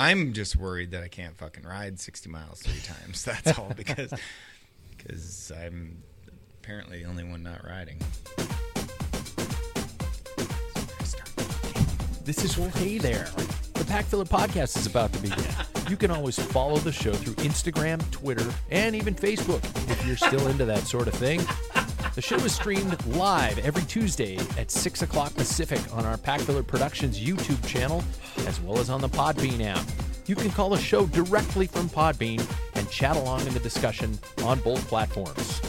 I'm just worried that I can't fucking ride 60 miles three times. That's all because because I'm apparently the only one not riding. This is Hey There. The Pack Filler Podcast is about to begin. You can always follow the show through Instagram, Twitter, and even Facebook if you're still into that sort of thing. The show is streamed live every Tuesday at 6 o'clock Pacific on our Pack Filler Productions YouTube channel, as well as on the Podbean app. You can call the show directly from Podbean and chat along in the discussion on both platforms.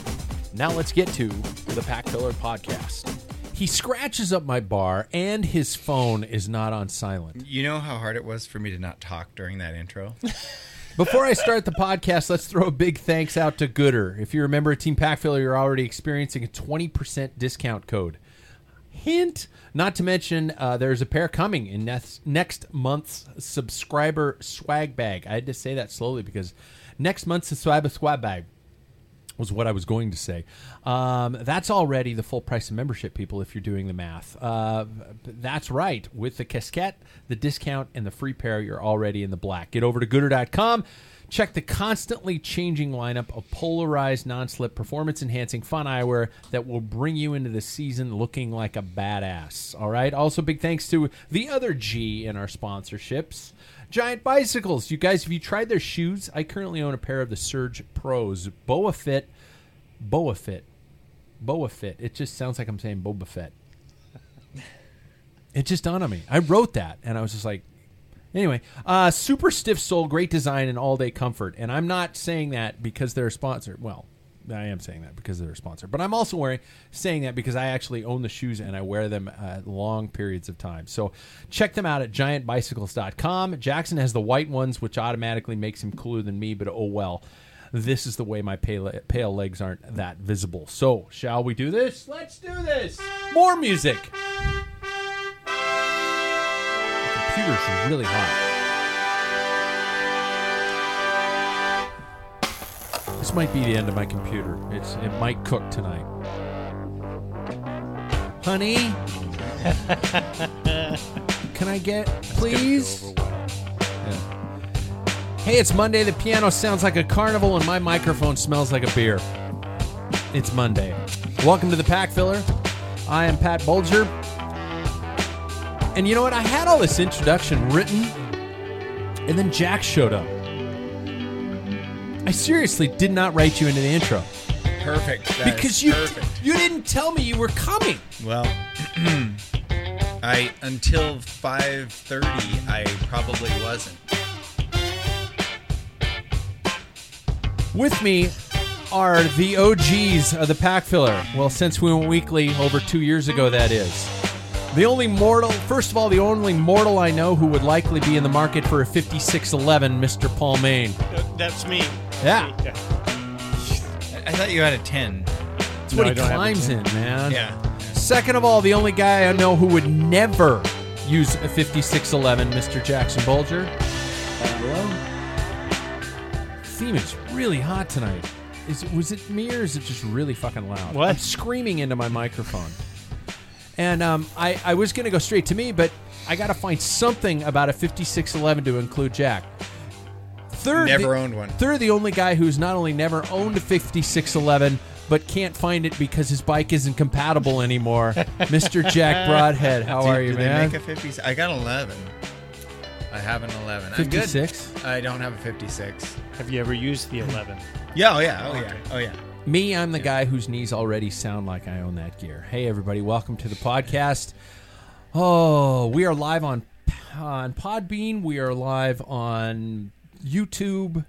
Now let's get to the Pack Filler Podcast. He scratches up my bar, and his phone is not on silent. You know how hard it was for me to not talk during that intro? Before I start the podcast, let's throw a big thanks out to Goodr. If you remember Team Pack Filler, you're already experiencing a 20% discount code. Hint. Not to mention, uh, there's a pair coming in next, next month's subscriber swag bag. I had to say that slowly because next month's subscriber swag bag was what I was going to say. Um, that's already the full price of membership, people, if you're doing the math. Uh, that's right. With the casquette, the discount, and the free pair, you're already in the black. Get over to goodr.com. Check the constantly changing lineup of polarized, non slip, performance enhancing fun eyewear that will bring you into the season looking like a badass. All right. Also, big thanks to the other G in our sponsorships. Giant Bicycles. You guys, have you tried their shoes? I currently own a pair of the Surge Pros. Boa Fit. Boa Fit. Boa Fit. It just sounds like I'm saying Boba Fett. It just dawned on me. I wrote that, and I was just like, anyway, uh, super stiff sole, great design, and all day comfort. And I'm not saying that because they're a sponsor. Well, I am saying that because they're a sponsor, but I'm also wearing saying that because I actually own the shoes and I wear them at long periods of time. So check them out at giantbicycles.com. Jackson has the white ones, which automatically makes him cooler than me, but oh well. This is the way my pale, pale legs aren't that visible. So, shall we do this? Let's do this. More music. The computer's really hot. This might be the end of my computer. It's it might cook tonight. Honey, can I get please? Yeah. Hey, it's Monday. The piano sounds like a carnival, and my microphone smells like a beer. It's Monday. Welcome to the Pack Filler. I am Pat Bulger. And you know what? I had all this introduction written, and then Jack showed up. I seriously did not write you into the intro Perfect. That is because you perfect. you didn't tell me you were coming. Well, I until 5:30 I probably wasn't. With me are the OGs of the pack filler. Well, since we went weekly over two years ago, that is. The only mortal, first of all, the only mortal I know who would likely be in the market for a 5611, Mr. Paul Maine. Uh, that's me. Yeah, I, I thought you had a 10. that's No, what I he don't have a climbs in, man. Yeah. Second of all, the only guy I know who would never use a 5611, Mr. Jackson Bulger. Theme is really hot tonight. Is it, was it me or is it just really fucking loud? What? I'm screaming into my microphone. And um, I, I was going to go straight to me, but I got to find something about a 5611 to include Jack. Third, Never the, owned one. Third, the only guy who's not only never owned a 5611, but can't find it because his bike isn't compatible anymore. Mr. Jack Broadhead, how Do- are you, do man? They make a 50. I got 11. I have an 11. I'm good. 56? I don't have a 56. Have you ever used the 11? Yeah. Oh yeah. Oh yeah. Oh yeah. Me, I'm the guy whose knees already sound like I own that gear. Hey, everybody, welcome to the podcast. Oh, we are live on on Podbean. We are live on YouTube.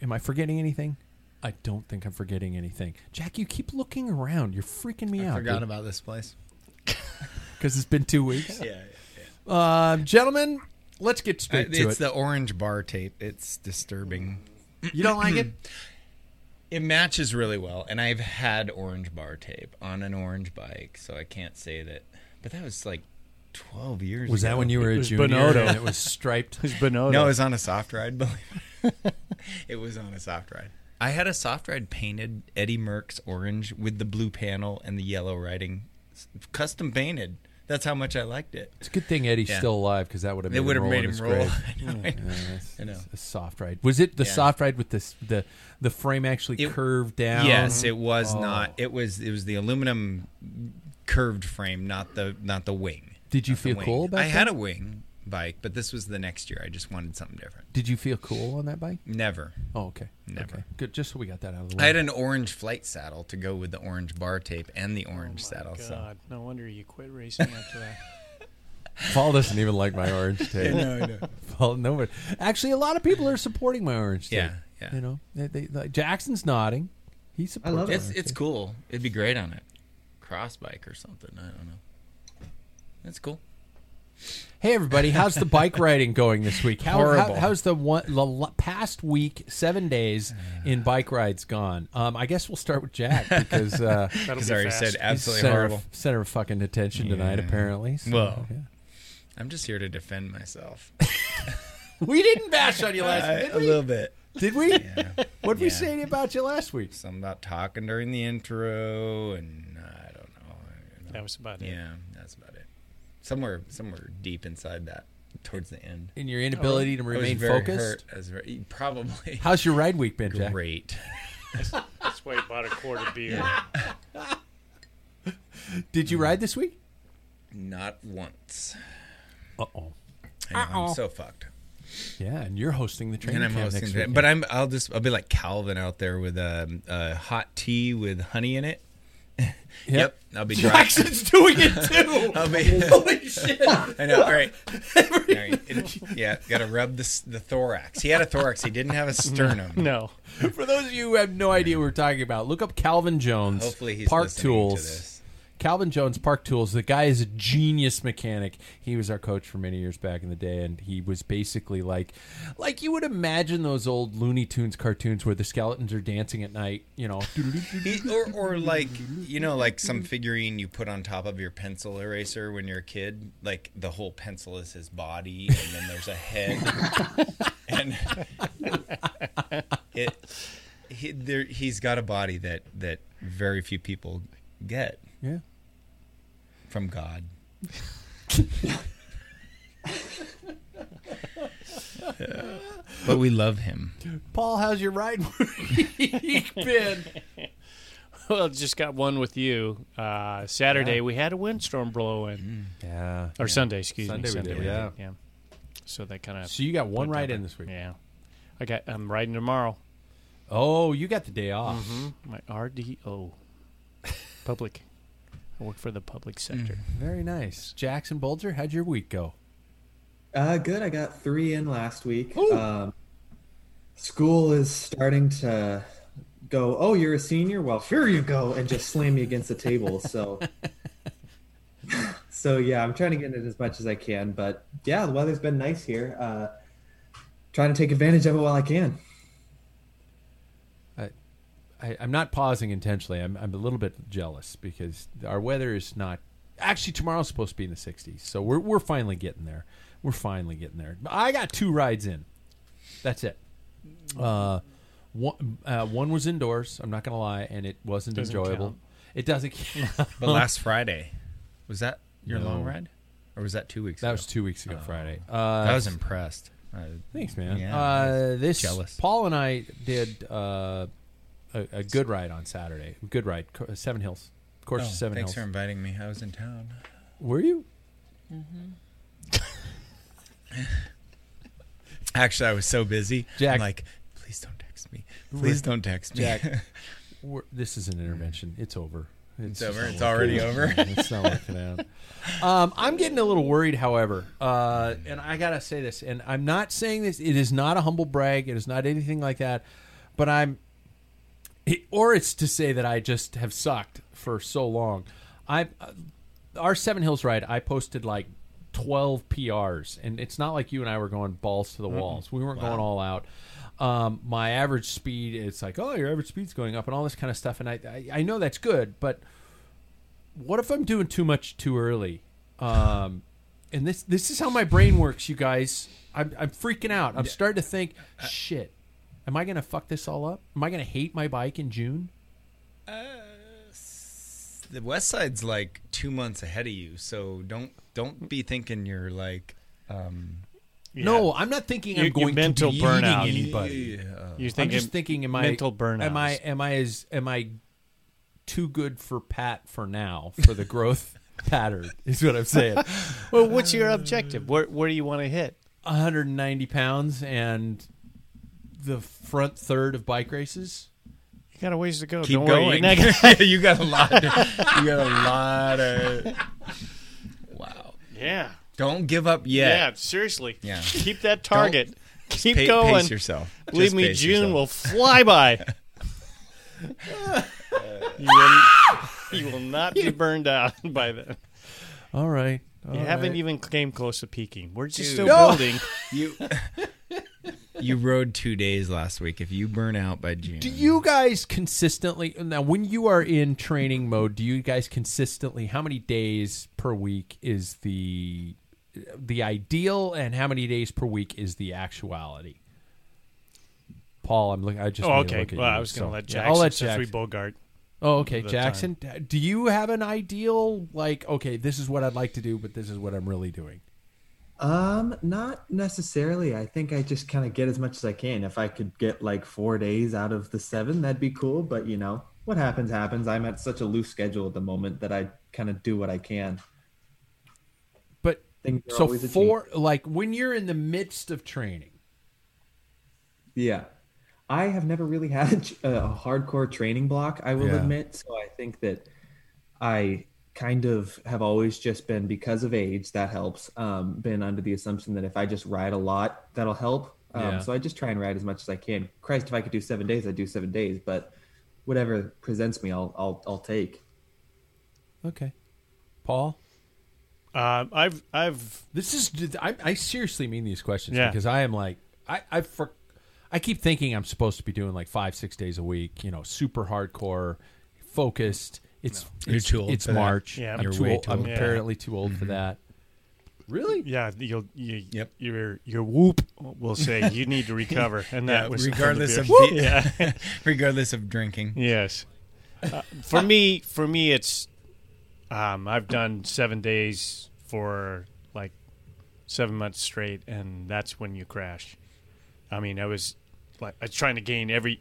Am I forgetting anything? I don't think I'm forgetting anything. Jack, you keep looking around. You're freaking me out. I out. forgot about this place. because it's been two weeks. Yeah. Uh, gentlemen, let's get straight to it's it. the orange bar tape. It's disturbing. you don't like it? It matches really well, and I've had orange bar tape on an orange bike, so I can't say that. But that was like 12 years Was ago. that when you were a junior Bonotto. and it was striped? It's Bonotto. No, it was on a soft ride. Believe it. it was on a soft ride. I had a soft ride painted Eddie Merckx orange with the blue panel and the yellow writing, custom painted. That's how much I liked it. It's a good thing Eddie's Yeah. still alive because that would have made It would him have roll made him his roll. I know, I know. Yeah, I know. a soft ride. Was it the Yeah. soft ride with this the the frame actually It- curved down? Yes, it was Oh. not. It was. It was the aluminum curved frame, not the not the wing. Did you feel cool about I had a wing bike, but this was the next year. I just wanted something different. Did you feel cool on that bike? Never. Oh, okay. Never. Okay. Good. Just so we got that out of the way. I had an orange flight saddle to go with the orange bar tape and the orange Oh my saddle. So. God, no wonder you quit racing after that. Paul doesn't even like my orange tape. No, no. Paul, nobody. Actually, a lot of people are supporting my orange tape. Yeah, yeah. You know, they, they, like, Jackson's nodding. He supports. love my It's it's cool. It'd be great on a cross bike or something. I don't know. That's cool. Hey everybody, how's the bike riding going this week? How, how how's the one the l- past week, seven days in bike rides gone? Um, I guess we'll start with Jack because uh, That'll Because be I already fast. said absolutely center horrible. Of, center of fucking attention tonight, Yeah. apparently. So, Well. yeah. I'm just here to defend myself. we didn't bash on you last I- week, a did we? little bit. Did we? What did we say about you last week? Something about talking during the intro, and uh, I don't know. I- That was about it. Yeah, that's about it. Somewhere, somewhere deep inside that, towards the end. In your inability to I was remain very focused. hurt. I was very, probably How's your ride week been, Jack? great. That's why he bought a quart of beer. Did you ride this week? Not once. Uh oh. I know, I'm so fucked. Yeah, and you're hosting the training And I'm camp hosting, next that. week. but I'm. I'll just. I'll be like Calvin out there with a, a hot tea with honey in it. Yep. I'll be dry. Jackson's doing it too. I'll be. Holy shit! I know. All right. All right. Yeah. Got to rub the the thorax. He had a thorax. He didn't have a sternum. No. For those of you who have no idea what we're talking about, look up Calvin Jones. Hopefully he's Park listening Tools. to this. Calvin Jones Park Tools. The guy is a genius mechanic. He was our coach for many years back in the day, and he was basically like, like you would imagine those old Looney Tunes cartoons where the skeletons are dancing at night. You know, He, or, or like you know like some figurine you put on top of your pencil eraser when you're a kid like the whole pencil is his body and then there's a head and it he, there, he's got a body that that very few people get yeah. From God but we love him Paul, how's your ride been? Well, just got one with you. Uh, Saturday we had a windstorm blow in, Yeah. or Sunday, excuse Sunday me. we did, we yeah. yeah. So that kind of. So you got one ride in this week. Yeah. I got. I'm riding tomorrow. Oh, you got the day off. My RDO, public. I work for the public sector. Very nice. Jackson Bulger, how'd your week go? Uh, good. I got three in last week. Um, school is starting to go. Oh, you're a senior? Well, here you go, and just slam me against the table. So, so yeah, I'm trying to get in it as much as I can. But yeah, the weather's been nice here. Uh, trying to take advantage of it while I can. I, I'm not pausing intentionally. I'm, I'm a little bit jealous because our weather is not actually tomorrow's supposed to be in the 60s, so we're we're finally getting there. We're finally getting there. I got two rides in. That's it. Uh, one uh, one was indoors. I'm not gonna lie, and it wasn't Doesn't enjoyable. count. It doesn't. count. But last Friday, was that your No. long ride, or was that two weeks? Ago? That ago? was two weeks ago, Friday. Uh, I was impressed. Uh, Thanks, man. Yeah, uh, this jealous. Paul and I did uh, a, a good ride on Saturday. Good ride, Seven Hills, of course oh, Seven thanks Hills. for inviting me. I was in town. Were you? Actually, I was so busy. Jack- I'm like, please don't text me. Please don't text me. Jack, this is an intervention. It's over. It's just over? It's already out. over? it's not working out. Um, I'm getting a little worried, however, uh, and I gotta say this, and I'm not saying this. It is not a humble brag. It is not anything like that. But I'm, or it's to say that I just have sucked for so long. I, uh, our Seven Hills ride, I posted like 12 PRs, and it's not like you and I were going balls to the walls. We weren't going all out. Um, my average speed, it's like, oh, your average speed's going up, and all this kind of stuff. And I, I, I know that's good, but what if I'm doing too much too early? Um, and this this is how my brain works, you guys. I'm, I'm freaking out. I'm starting to think, shit, am I going to fuck this all up? Am I going to hate my bike in June? The West Side's like two months ahead of you, so don't don't be thinking you're like. Um, No, I'm not thinking You- I'm you going mental to be burnout. eating anybody. You're I'm just thinking, am I mental burnout? Am I am I as am I too good for Pat for now for the growth pattern? Is what I'm saying. Well, what's your objective? Where where do you want to hit? 190 pounds and the front third of bike races. You got a ways to go. keep Don't worry. going. Gonna- you got a lot. you got a lot of. Wow! yeah. Don't give up yet. yeah, seriously. Yeah. Keep that target. Keep Pa- going. Pace yourself. Believe Just me, June yourself. will fly by. you, will, you will not be burned out by then. All right. You all haven't even came close to peaking. We're just Dude. still No. building. You you rode two days last week. If you burn out by June, Do you guys consistently now when you are in training mode, do you guys consistently how many days per week is the the ideal and how many days per week is the actuality? Paul, I'm looking I just Oh, okay. look at Well, you, I was going to so- let yeah, Jackson. I'll let since we Jackson. Bogart. Oh, okay, the Jackson. Do you have an ideal like okay, this is what I'd like to do, but this is what I'm really doing? Um, not necessarily. I think I just kind of get as much as I can. If I could get like four days out of the seven, that'd be cool. But you know, what happens happens. I'm at such a loose schedule at the moment that I kind of do what I can. But so for like when you're in the midst of training, Yeah. I have never really had a, a hardcore training block, I will Yeah. admit. So I think that I kind of have always just been, because of age, that helps, um, been under the assumption that if I just ride a lot, that'll help. Um, Yeah. So I just try and ride as much as I can. Christ, if I could do seven days, I'd do seven days. But whatever presents me, I'll, I'll, I'll take. okay. Paul, Uh, I've I've This is I, I seriously mean these questions Yeah. because I am like I I for, I keep thinking I'm supposed to be doing like five six days a week. You know, super hardcore, focused. It's You're it's, too old it's for that. March. Yeah. I'm You're too way old. too I'm old. Yeah. apparently too old for that. Really? yeah. You'll you, Yep. your your whoop will say you need to recover, and that Yeah, was from the regardless beer. of Whoop! the- yeah. regardless of drinking. Yes. Uh, for me, for me, it's um, I've done seven days for like seven months straight, and that's when you crash. I mean, I was like I was trying to gain every,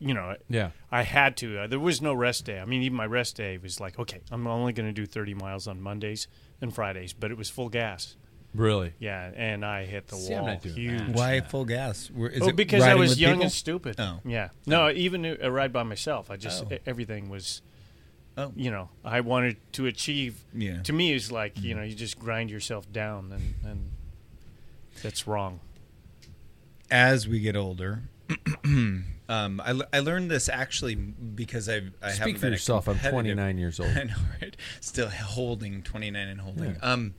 you know, Yeah. I had to. Uh, there was no rest day. I mean, even my rest day was like, okay, I'm only going to do 30 miles on Mondays and Fridays, but it was full gas. Really? Yeah, and I hit the See, I'm wall. not doing huge. that. Why full gas? Were- Is oh, it because I was young people? and stupid. Oh. Yeah. No, even a a ride by myself. I just Oh. everything was. Oh. You know, I wanted to achieve. Yeah. To me, it's like you know, you just grind yourself down, and and that's wrong. As we get older, um, I, l- I learned this actually because I've I haven't for been yourself. I'm 29 years old. I know, right? Still holding 29 and holding. Um,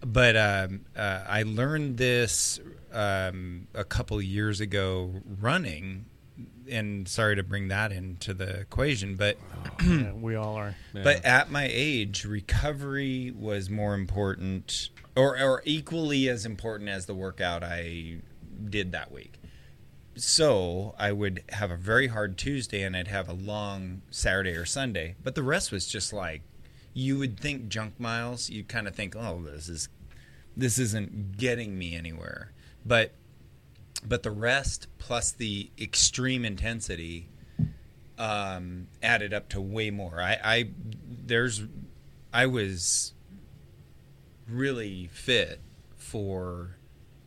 but um, uh, I learned this um, a couple years ago running and sorry to bring that into the equation, but Yeah, we all are. but at my age, recovery was more important, or or equally as important as the workout I did that week. So I would have a very hard Tuesday, and I'd have a long Saturday or Sunday. But the rest was just like you would think junk miles. You kind of think, oh, this is this isn't getting me anywhere. But but the rest plus the extreme intensity um, added up to way more. I, I there's I was really fit for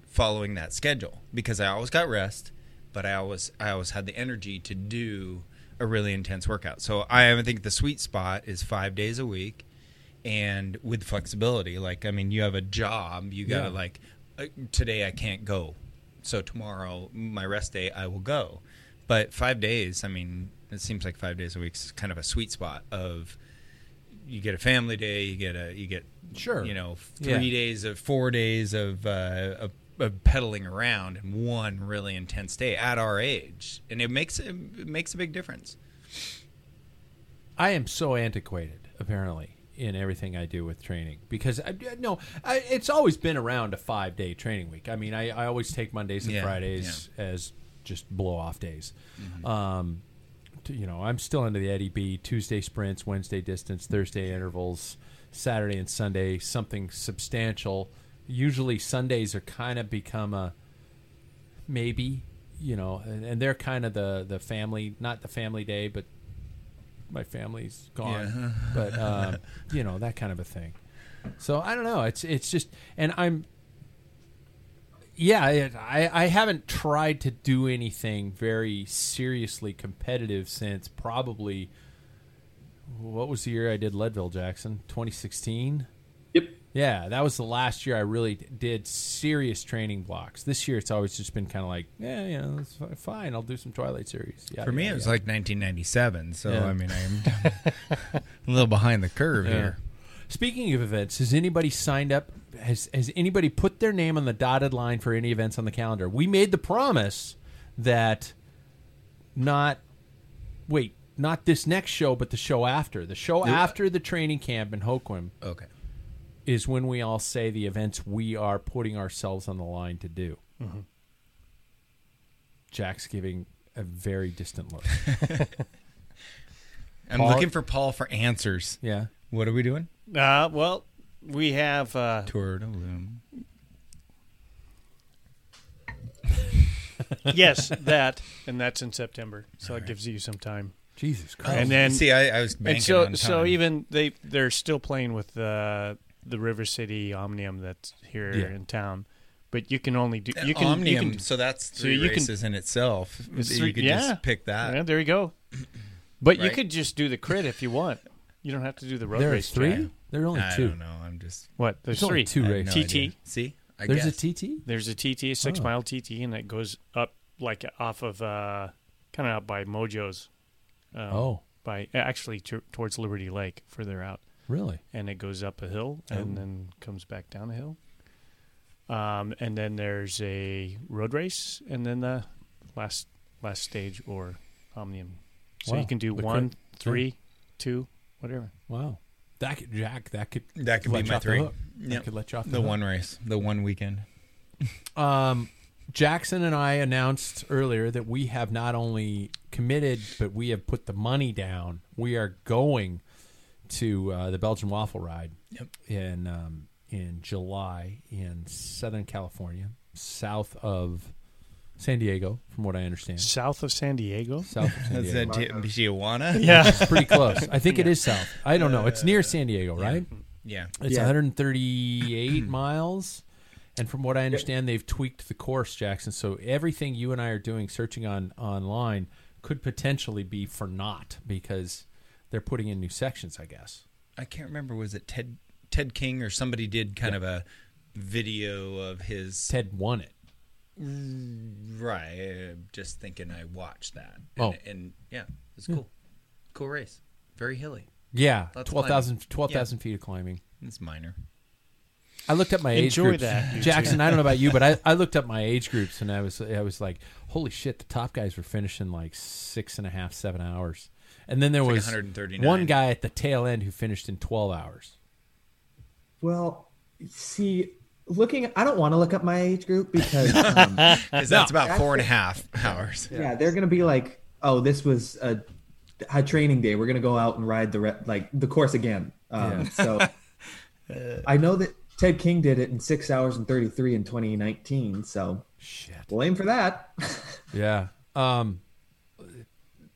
following that schedule because I always got rest, but I always I always had the energy to do a really intense workout. So I think the sweet spot is five days a week, and with flexibility. Like I mean, you have a job, you gotta Yeah. like uh, today I can't go, so tomorrow my rest day I will go. But five days, I mean, it seems like five days a week is kind of a sweet spot of you get a family day, you get a you get Sure. you know three Yeah. days of four days of, uh, of of pedaling around in one really intense day at our age, and it makes it makes a big difference. I am so antiquated, apparently, in everything I do with training because I, no, I, it's always been around a five day training week. I mean, I, I always take Mondays and Yeah, Fridays as just blow off days. Um, t- you know, I'm still into the Eddie B. Tuesday sprints, Wednesday distance, Thursday intervals, Saturday and Sunday something substantial. Usually Sundays are kind of become a maybe, you know, and, and they're kind of the the family, not the family day, but my family's gone, but um, you know that kind of a thing. So I don't know. It's it's just, and I'm, yeah, it, I I haven't tried to do anything very seriously competitive since probably what was the year I did Leadville Jackson 2016. Yeah, that was the last year I really did serious training blocks. This year it's always just been kind of like, yeah, yeah, that's fi- fine. I'll do some Twilight series. Yeah, For me, it was like 1997, so Yeah. I mean, I'm a little behind the curve Yeah. here. Speaking of events, has anybody signed up? Has has anybody put their name on the dotted line for any events on the calendar? We made the promise that not wait, not this next show, but the show after. The show after the training camp in Hoquiam Okay. Is when we all say the events we are putting ourselves on the line to do. Jack's giving a very distant look. I'm Paul- looking for Paul for answers. Yeah. What are we doing? Uh, well, we have uh, Tour de Loom. yes that, and that's in September, so it gives you some time. Jesus Christ. And then See, I, I was banking and so on so even they they're still playing with the the River City Omnium that's here Yeah. in town, but you can only do you can Omnium, you can so that's so three you can- races in itself. It's you three- could yeah. just pick that. Yeah, there you go. But you could just do the crit if you want. You don't have to do the road There's race. three? Jack. There are only I two. don't know. I'm just. What? There's, There's only three. two races. no TT. idea. See, I There's guess. a TT? There's a TT, a six Oh. mile TT, and it goes up like off of uh, kind of out by Mojo's. Um, Oh. by actually t- towards Liberty Lake, further out, Really? and it goes up a hill and Oh. then comes back down a hill. Um, and then there's a road race, and then the last last stage or omnium. So Wow. you can do The one, crit- three, two, whatever. Wow. That could, Jack, that could That could be let you my off the three. hook. That Yep. could let you off the, the hook. one race, the one weekend. Um, Jackson and I announced earlier that we have not only committed, but we have put the money down. We are going to uh, the Belgian Waffle Ride Yep. in um, in July in Southern California, south of San Diego, from what I understand. South of San Diego. South of San That's Diego. that T- Tijuana. Yeah. It's pretty close. I think it is south. I don't know. It's near San Diego, right? Yeah. It's Yeah. 138 miles. And from what I understand, they've tweaked the course, Jackson. So everything you and I are doing, searching on online, could potentially be for naught because they're putting in new sections. I guess. I can't remember. Was it Ted Ted King or somebody did kind of a video of his Ted won it. right? Just thinking, I watched that. And, Oh. and yeah, it's cool. Cool race. Very hilly. Yeah, Lots of 12,000 12,000 feet of climbing. It's minor. I looked up my age Enjoy groups. that, Jackson. I don't know about you, but I, I looked up my age groups and I was I was like, holy shit, the top guys were finishing like six and a half, seven hours. And then there like was 139. one guy at the tail end who finished in 12 hours. Well, see, looking, I don't want to look up my age group because um, Because that's about four and a half hours. yeah, they're gonna be like, oh, this was a, a training day. We're gonna go out and ride the re- like the course again. Um, So I know that Ted King did it in six hours and thirty three in 2019. So Shit. we'll for that. Yeah. Um,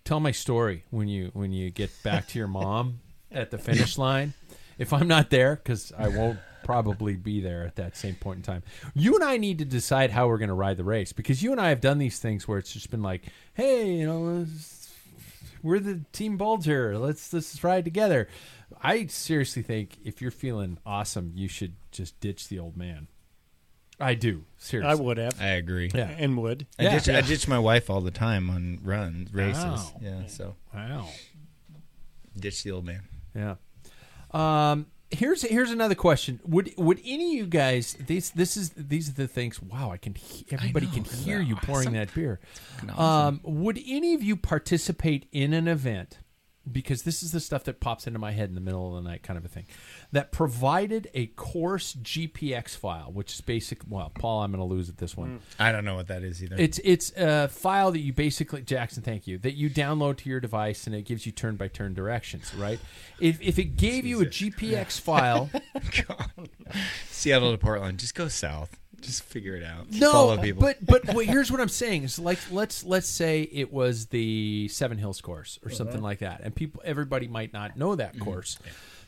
tell my story when you when you get back to your mom at the finish line. If I'm not there, because I won't probably be there at that same point in time. You and I need to decide how we're going to ride the race because you and I have done these things where it's just been like, hey, you know, we're the team Bulger. Let's let's ride together. I seriously think if you're feeling awesome, you should just ditch the old man. I do seriously. I would have I agree. Yeah. and would. I, Yeah. ditch, I ditch my wife all the time on runs, races. Wow. Yeah, so Wow. ditch the old man. Yeah. Um, here's here's another question. Would would any of you guys these this is these are the things? Wow, I can he- everybody know, can hear you pouring awesome? that beer. fucking Um, would any of you participate in an event? Because this is the stuff that pops into my head in the middle of the night, kind of a thing. That provided a course GPX file, which is basic. Well, Paul, I'm going to lose at this one. Mm. I don't know what that is either. It's it's a file that you basically Jackson, thank you, that you download to your device and it gives you turn by turn directions, right? If if it gave you a GPX file, Seattle to Portland. Just go south. Just figure it out. no, Follow people. but but wait, here's what I'm saying is like let's let's say it was the Seven Hills course or uh-huh. something like that, and people everybody might not know that mm-hmm. course.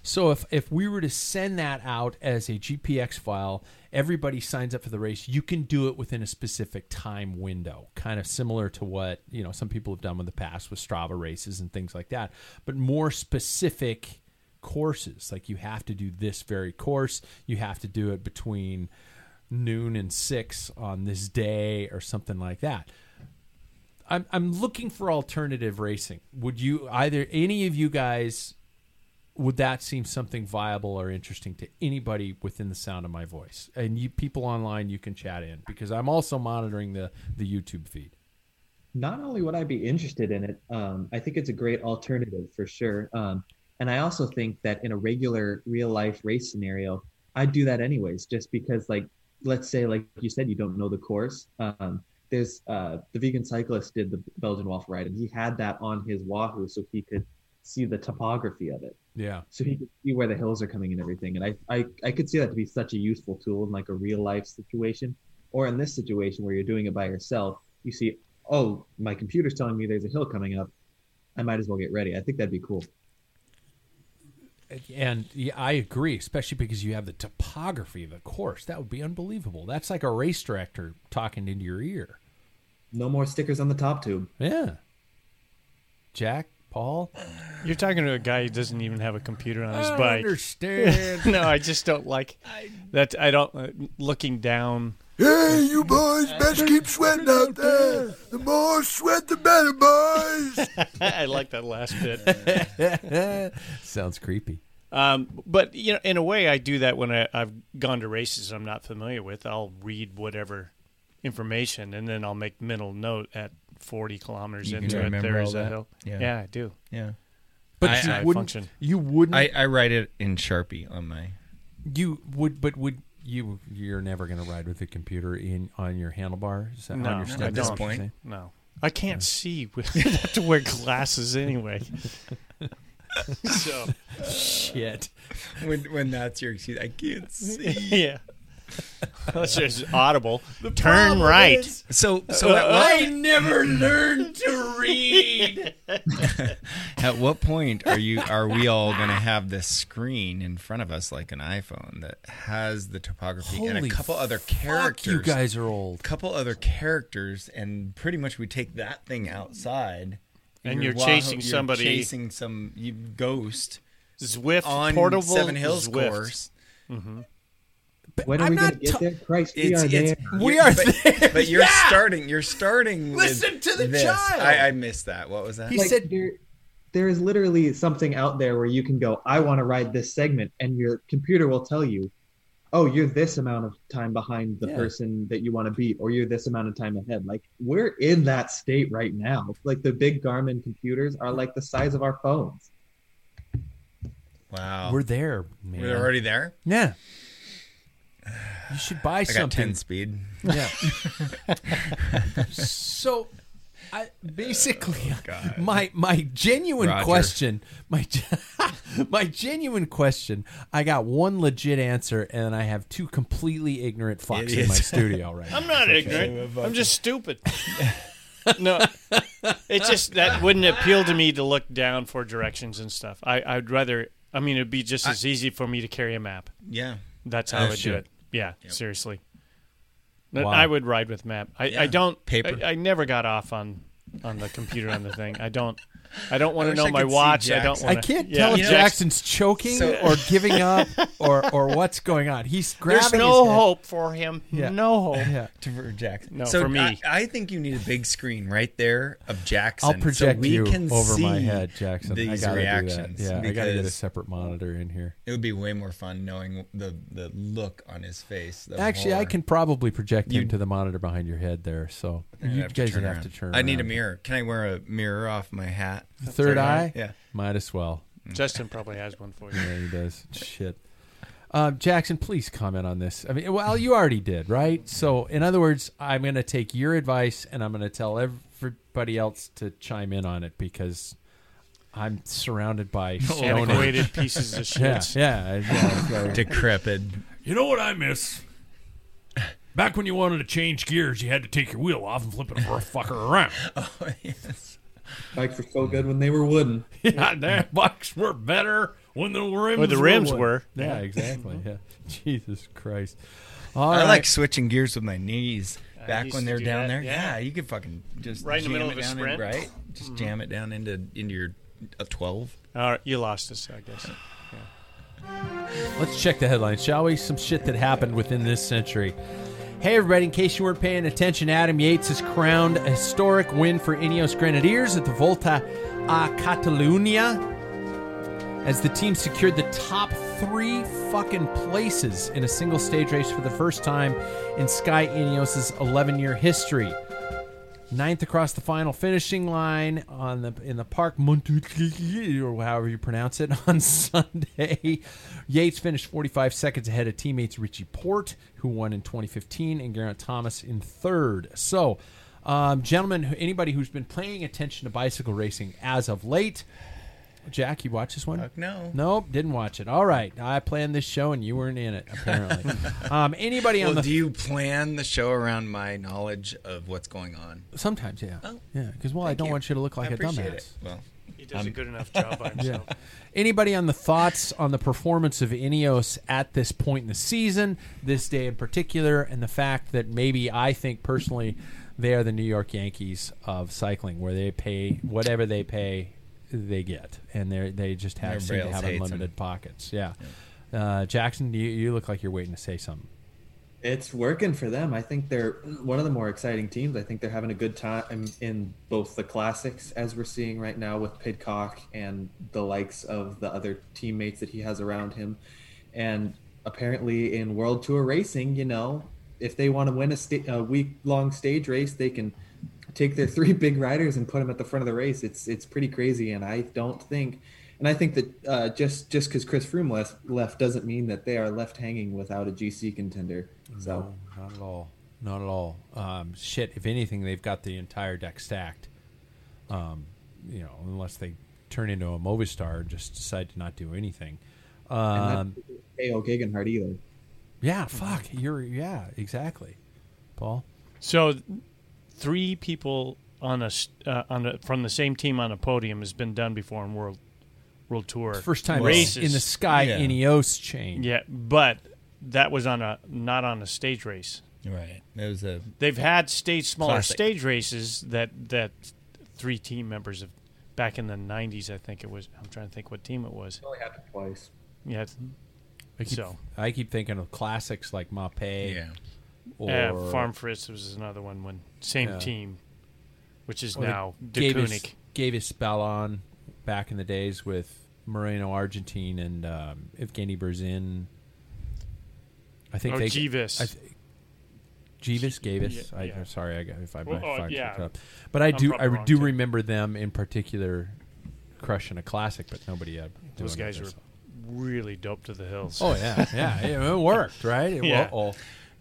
So if if we were to send that out as a GPX file, everybody signs up for the race. You can do it within a specific time window, kind of similar to what you know some people have done in the past with Strava races and things like that, but more specific courses. Like you have to do this very course. You have to do it between noon and six on this day or something like that. I'm I'm looking for alternative racing. Would you either any of you guys would that seem something viable or interesting to anybody within the sound of my voice? And you people online you can chat in because I'm also monitoring the the YouTube feed. not only would I be interested in it, um, I think it's a great alternative for sure. Um, and I also think that in a regular real life race scenario, I'd do that anyways, just because, like, let's say, like you said, you don't know the course. Um, there's uh, the vegan cyclist did the Belgian waffle ride, and he had that on his Wahoo so he could see the topography of it. Yeah. So he could see where the hills are coming and everything. And I, I, I could see that to be such a useful tool in like a real life situation. Or in this situation where you're doing it by yourself, you see, oh, my computer's telling me there's a hill coming up. I might as well get ready. I think that'd be cool. And yeah, I agree, especially because you have the topography of the course. That would be unbelievable. That's like a race director talking into your ear. No more stickers on the top tube. Yeah. Jack, Paul, You're talking to a guy who doesn't even have a computer on his I bike. understand. no, I just don't like that. I don't uh, looking down. Hey, you boys, best keep sweating out there. The more sweat, the better, boys. I like that last bit. Sounds creepy. Um, but you know, in a way, I do that when I, I've gone to races I'm not familiar with. I'll read whatever information, and then I'll make mental note at 40 kilometers You into it. There's a hill. Yeah. Yeah. I do. yeah. But I- you I wouldn't. function. You wouldn't. I, I write it in Sharpie on my. you would, but would you? You're never going to ride with a computer in on your handlebar. Is that No, on your step? at this that what you're point. No, I can't see. I have to wear glasses anyway. so Shit. When when that's your excuse, I can't see. yeah. Unless there's audible. Turn right. So so at what, never learned to read. at what point are you are we all going to have this screen in front of us like an iPhone that has the topography and a couple other characters? You guys are old. A couple other characters, and pretty much we take that thing outside. And your you're chasing you're somebody- chasing some you ghost Zwift on portable Seven Hills Zwift. course. Mm-hmm. When are I'm we going not to get ta- there? Christ, we It's, are it's, there. We you're- are but, there. But you're Yeah! starting. You're starting. Listen with to the this. child. I, I missed that. What was that? He Like, said- there, there is literally something out there where you can go, I want to ride this segment, and your computer will tell you, oh, you're this amount of time behind the Yeah. person that you want to beat, or you're this amount of time ahead. Like we're in that state right now. Like the big Garmin computers are like the size of our phones. Wow. We're there, man. We're already there. Yeah. You should buy I got something. ten speed. Yeah. so, I basically my my genuine Roger. question, my my genuine question. I got one legit answer, and I have two completely ignorant fucks in my studio right now. I'm not ignorant. I'm just stupid. no, it just that wouldn't appeal to me to look down for directions and stuff. I, I'd rather. I mean, it'd be just as easy for me to carry a map. Yeah. That's how I would do it. Yeah, seriously. Wow. I would ride with map. I, Yeah. I don't. Paper. I, I never got off on on the computer on the thing. I don't. I don't want to know my watch. I don't Jackson. want. I can't yeah. tell if know- Jackson's choking So- or giving up or or what's going on. He's grabbing There's no his head. hope for him. Yeah. No hope. Yeah. To for Jackson. No, so for me. I, I think you need a big screen right there of Jackson. I'll project so we you can over my head, Jackson. I gotta reactions. do that. Yeah, I gotta get a separate monitor in here. It would be way more fun knowing the the look on his face. the Actually, I can probably project him You- to the monitor behind your head there. So I'd you have to guys turn would have to turn. I need a mirror. Can I wear a mirror off my hat? Third eye. Yeah. Might as well. Justin probably has one for you. Yeah, he does. Shit. Um, Jackson, please comment on this. I mean, well, you already did, right? So, in other words, I'm going to take your advice and I'm going to tell everybody else to chime in on it because I'm surrounded by stone Antiquated pieces of Yeah, shit. yeah, yeah. so- Decrepit. You know what I miss? Back when you wanted to change gears, you had to take your wheel off and flip it fucker around. Oh yes. Bikes were so good when they were wooden. Yeah, their bikes were better when the rims Where the rims wood. were. yeah, exactly. Yeah. Jesus Christ. All I right. like switching gears with my knees. Back when they're do down that, there, yeah. yeah. you could fucking just Right in the jam middle it of a down sprint. Mm-hmm. In, right, just jam it down into into your a twelve. All right, you lost us, I guess. Yeah. Let's check the headlines, shall we? Some shit that happened within this century. Hey, everybody, in case you weren't paying attention, Adam Yates has crowned a historic win for Ineos Grenadiers at the Volta a Catalunya as the team secured the top three fucking places in a single stage race for the first time in Sky Ineos' 11 year history. Ninth across the final finishing line on the in the park Montucci, or however you pronounce it, on Sunday. Yates finished 45 seconds ahead of teammates Richie Porte, who won in 2015, and Geraint Thomas in third. So, um, gentlemen, anybody who's been paying attention to bicycle racing as of late, Jack, you watch this one? Fuck no. Nope, didn't watch it. All right, I planned this show and you weren't in it apparently. um, anybody on the do you plan the show around my knowledge of what's going on? sometimes, yeah, Oh, yeah, because well, I don't you. want you to look like I a it. Well, He does a good enough job by Yeah. himself. Anybody on the thoughts on the performance of Ineos at this point in the season, this day in particular, and the fact that maybe I think personally they are the New York Yankees of cycling, where they pay whatever they pay, they get, and they they just have seem to have unlimited them. pockets. Yeah, Uh, Jackson, you, you look like you're waiting to say something. It's working for them. I think they're one of the more exciting teams. I think they're having a good time in both the classics, as we're seeing right now with Pidcock and the likes of the other teammates that he has around him. And apparently in World Tour racing, you know, if they want to win a, sta- a week long stage race, they can take their three big riders and put them at the front of the race. It's it's pretty crazy, and I don't think, and I think that uh, just just because Chris Froome left, left doesn't mean that they are left hanging without a GC contender. So No, not at all. Not at all. Um, shit, if anything, they've got the entire deck stacked. Um, you know, unless they turn into a Movistar and just decide to not do anything. and Um, not KO Gegenhardt either. yeah, fuck. You're yeah, exactly. Paul. So, three people on a s- uh, on a, from the same team on a podium has been done before in world world tour. First time races in the Sky Yeah. Ineos chain. Yeah, but that was on a not on a stage race. right. It was a They've had stage smaller Classic. stage races that that three team members of back in the '90s. I think it was. I'm trying to think what team it was. Only happened twice. Yeah, I keep, So. I keep thinking of classics like Mapei yeah. or uh, Farm Frites was another one when same Yeah. team, which is or now De Gewiss, Koenig. Gewiss Ballan back in the days with Moreno Argentin and um, Evgeny Berzin. I think Or they Jeeves. I th- Jeeves, Gewiss. Yeah, I, yeah. am sorry, I got if I, Well, if oh, I yeah. fucked up. But I I'm do I do too. remember them in particular crushing a classic, but nobody uh, Those guys were so. really dope to the hills. Oh yeah, yeah, it, it worked, right? It, Yeah. well,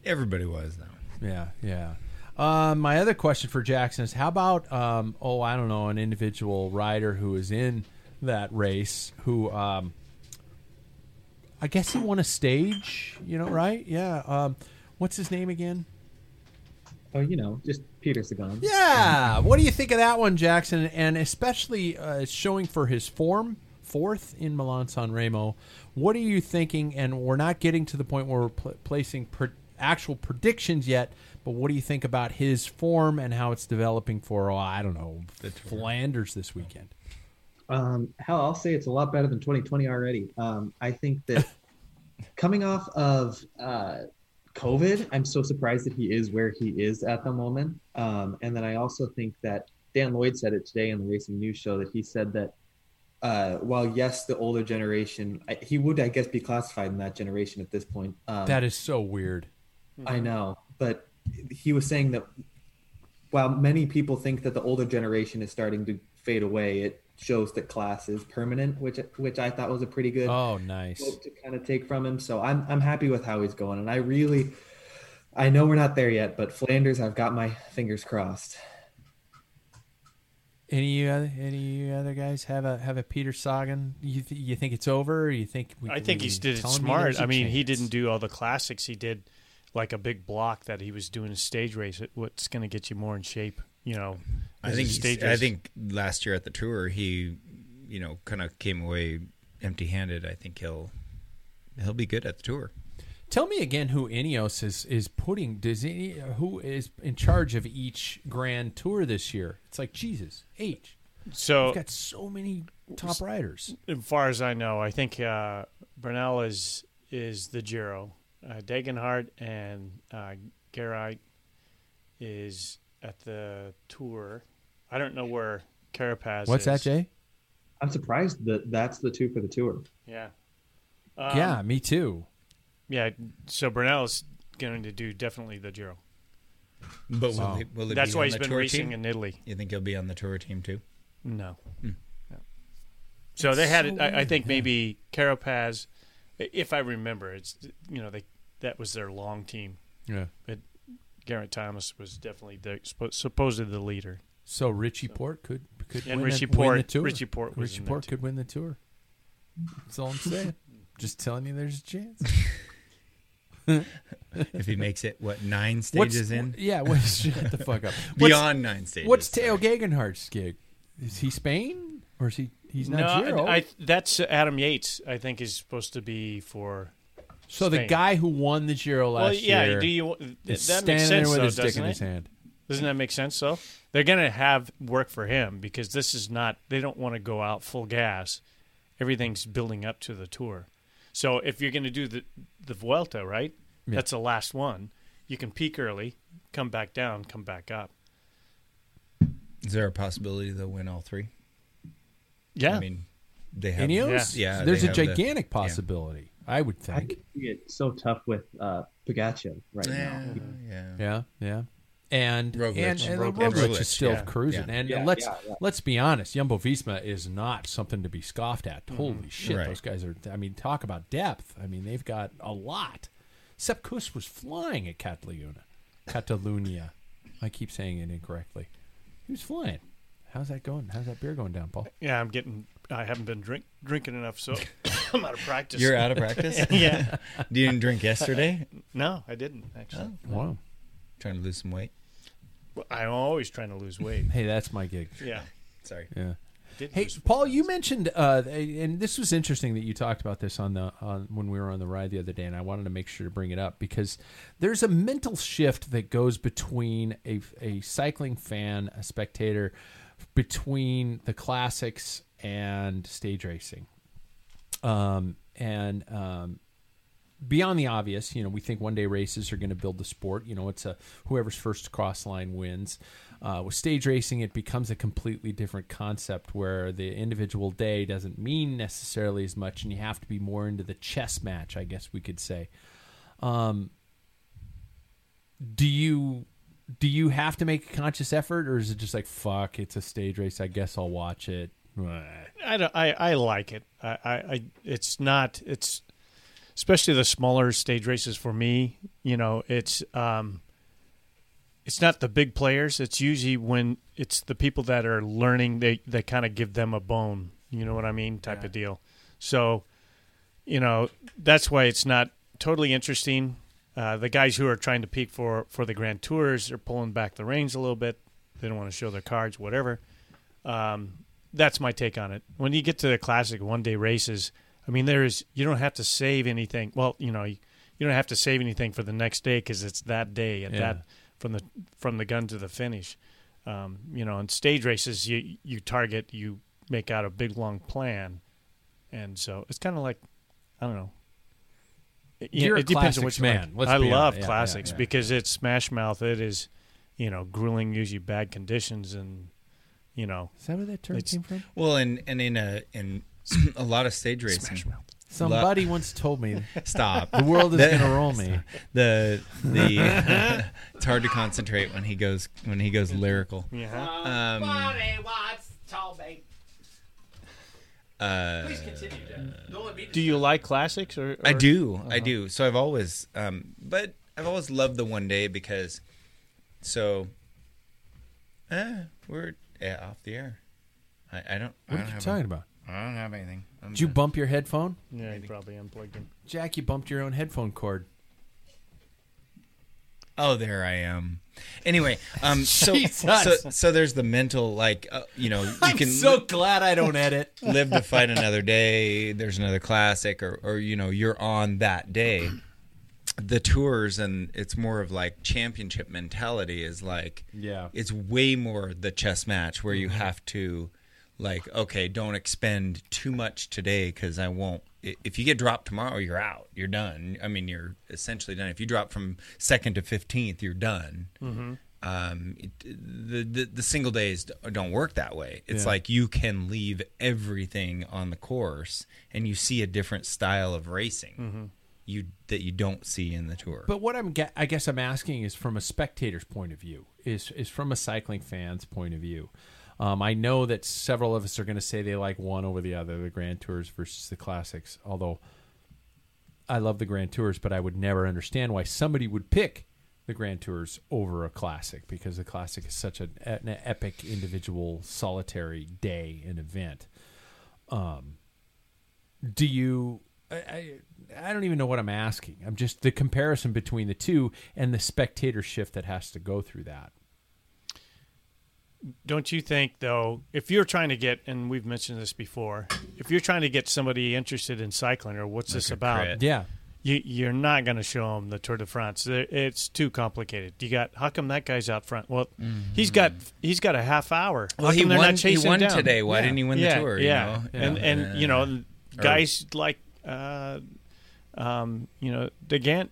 Everybody was though. Yeah, yeah. Um, my other question for Jackson is: How about um, oh, I don't know, an individual rider who is in that race who um, I guess he won a stage, you know, right? Yeah. Um, what's his name again? Oh, you know, just Peter Sagan. Yeah. What do you think of that one, Jackson? And especially uh, showing for his form, fourth in Milan San Remo. What are you thinking? And we're not getting to the point where we're pl- placing per- actual predictions yet. But what do you think about his form and how it's developing for? Oh, I don't know, Flanders this weekend. Um, hell, I'll say it's a lot better than 2020 already. Um, I think that coming off of uh, COVID, I'm so surprised that he is where he is at the moment. Um, and then I also think that Dan Lloyd said it today on the Racing News Show that he said that uh, while yes, the older generation, I, he would, I guess, be classified in that generation at this point. Um, That is so weird. I know, but he was saying that while many people think that the older generation is starting to fade away, it shows that class is permanent, which which I thought was a pretty good Oh, nice. quote to kind of take from him. So I'm I'm happy with how he's going, and I really, I know we're not there yet, but Flanders, I've got my fingers crossed. Any other any other guys have a have a Peter Sagan? You th- you think it's over? Or you think we, I think we he did it telling me smart. there's a I mean, he didn't do all the classics. He did like a big block that he was doing a stage race. What's going to get you more in shape? You know, I think stage I think last year at the tour he, you know, kind of came away empty-handed. I think he'll he'll be good at the tour. Tell me again who Ineos is is putting. Does any, who is in charge of each Grand Tour this year? It's like Jesus H. so. We've got so many top riders. As far as I know, I think uh, Bernal is is the Giro. Uh, Geoghegan Hart and uh, Geraint is at the tour. I don't know where Carapaz What's is. that, Jay? I'm surprised that that's the two for the tour. Yeah. Um, yeah, me too. Yeah. So Bernal is going to do definitely the Giro. But will, Wow. he, will it That's be why on he's the been racing team? in Italy. You think he'll be on the tour team too? No. Hmm. No. So they had so it. I, I think yeah. maybe Carapaz, if I remember, it's you know they that was their long team. Yeah. But Geraint Thomas was definitely the suppo- supposedly the leader. So Richie Porte could could And win, Richie the, win the tour. Richie Porte was Richie Porte could win the tour. That's all I'm saying. Just telling you, there's a chance. if he makes it, what nine What's- stages in? Yeah, what, shut the fuck up. What's- Beyond nine stages. What's Teo Geoghegan Hart's gig? Is he Spain or is he? He's not no, Giro. I, that's uh, Adam Yates. I think is supposed to be for. So the guy who won the Giro last well, yeah. year Do you? is that standing makes sense, there with though, his dick in it? his hand. Doesn't that make sense? though? they're going to have work for him because this is not. They don't want to go out full gas. Everything's building up to the tour. So if you're going to do the the Vuelta, right? Yeah. That's the last one. You can peak early, come back down, come back up. Is there a possibility they'll win all three? Yeah. I mean, they have. Ineos? Yeah, there's a have the- gigantic yeah. Possibility. I would I think. could see it so tough with uh, Pogacar right Yeah, now. yeah. Yeah, yeah. And Roglic. and, and Roglic. Roglic, And Roglic, is still yeah. cruising. Yeah. And Yeah, let's yeah, yeah. let's be honest, Jumbo Visma is not something to be scoffed at. Holy shit, Right. those guys are. I mean, talk about depth. I mean, they've got a lot. Sepp Kuss was flying at Catalunya. Catalunya. I keep saying it incorrectly. He was flying. How's that going? How's that beer going down, Paul? Yeah, I'm getting. I haven't been drink drinking enough, so I'm out of practice. You're out of practice. yeah. you didn't drink yesterday. No, I didn't actually. Wow. Trying to lose some weight. Well, I'm always trying to lose weight. Hey, that's my gig. Yeah. Sorry. Yeah. Did Hey, Paul, you mentioned, uh, and this was interesting that you talked about this on the on when we were on the ride the other day, and I wanted to make sure to bring it up because there's a mental shift that goes between a a cycling fan, a spectator, between the classics and stage racing, um, and um, beyond the obvious, you know, we think one day races are going to build the sport. You know, it's a whoever's first cross line wins. Uh, with stage racing, it becomes a completely different concept where the individual day doesn't mean necessarily as much, and you have to be more into the chess match, I guess we could say. Um, do you do you have to make a conscious effort, or is it just like fuck? It's a stage race. I guess I'll watch it. I, don't, I, I like it. I, I, I, it's not. It's especially the smaller stage races for me. You know, it's um, it's not the big players. It's usually when it's the people that are learning. They they kind of give them a bone. You know what I mean? Type of deal. So, you know, that's why it's not totally interesting. Uh, the guys who are trying to peak for for the Grand Tours are pulling back the reins a little bit. They don't want to show their cards, whatever. Um, that's my take on it. When you get to the classic one day races, I mean, there's you don't have to save anything. Well, you know, you, you don't have to save anything for the next day because it's that day at Yeah. that from the from the gun to the finish. Um, you know, in stage races, you you target, you make out a big long plan, and so it's kind of like I don't know. It, You're it depends on which man. I love yeah, classics yeah, because it's Smash Mouth. It is, you know, grueling, usually bad conditions, and you know, Is that where that term It's- came from? Well, and and in a in a lot of stage racing, Smash Mouth. Somebody once told me stop. the world is going to roll me. The the it's hard to concentrate when he goes when he goes lyrical. Yeah. Um, uh, Do you like classics or? I or- do, I do. So I've always, um, but I've always loved the one day because, so, eh, we're off the air. I, I don't. I What don't are you have talking a- about? I don't have anything. I'm Did you done. bump your headphone? Yeah, you probably unplugged him. Jack, you bumped your own headphone cord. Oh, there I am. Anyway, um, so, so so there's the mental like uh, you know you I'm can so li- glad I don't edit. live to fight another day. There's another classic, or or you know you're on that day. The tours and it's more of like championship mentality is like Yeah. it's way more the chess match where you mm-hmm. have to like okay don't expend too much today because I won't if you get dropped tomorrow you're out you're done I mean you're essentially done if you drop from second to fifteenth you're done mm-hmm. um, it, the, the the single days don't work that way. It's Yeah. like you can leave everything on the course, and you see a different style of racing. Mm-hmm. You that you don't see in the tour. But what I'm, I guess I'm asking is from a spectator's point of view, is is from a cycling fan's point of view. Um, I know that several of us are going to say they like one over the other, the Grand Tours versus the Classics. Although I love the Grand Tours, but I would never understand why somebody would pick the Grand Tours over a Classic because the Classic is such an, an epic, individual, solitary day and event. Um, do you? I, I I don't even know what I'm asking. I'm just the comparison between the two and the spectator shift that has to go through that. Don't you think though, if you're trying to get, and we've mentioned this before, if you're trying to get somebody interested in cycling or what's this about, crit. Yeah, you, you're not going to show them the Tour de France. It's too complicated. You got how come that guy's out front? Well, he's got he's got a half hour. well, he come won. not He won down? today. Why Yeah. didn't he win yeah, the tour? you Yeah, know? and and you know guys like uh, um, you know De Gendt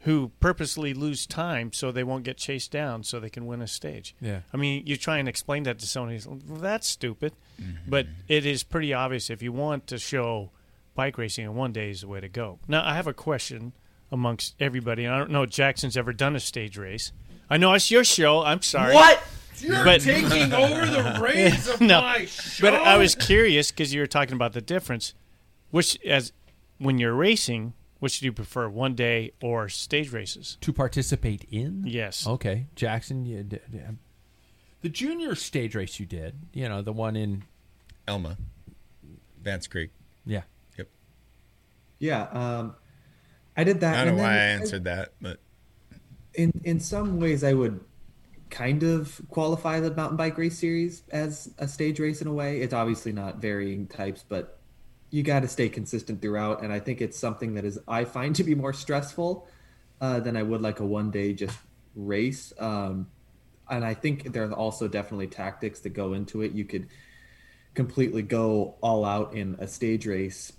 who purposely lose time so they won't get chased down so they can win a stage. Yeah. I mean, you try and explain that to somebody, well, that's stupid. Mm-hmm. But it is pretty obvious if you want to show bike racing in one day is the way to go. Now, I have a question amongst everybody. and I don't know if Jackson's ever done a stage race. I know it's your show. I'm sorry. What? You're But- taking over the reins of No, my show. But I was curious because you were talking about the difference. Which, as when you're racing, which do you prefer, one day or stage races? to participate in. Yes. Okay, Jackson. You, d- d- the junior stage race you did, you know, the one in Elma, Vance Creek. yeah. Yep. Yeah, um, I did that. I don't and know why I then answered that, but In in some ways, I would kind of qualify the mountain bike race series as a stage race in a way. It's obviously not varying types, but you got to stay consistent throughout. And I think it's something that is I find to be more stressful uh, than I would like a one day just race. Um, and I think there are also definitely tactics that go into it. You could completely go all out in a stage race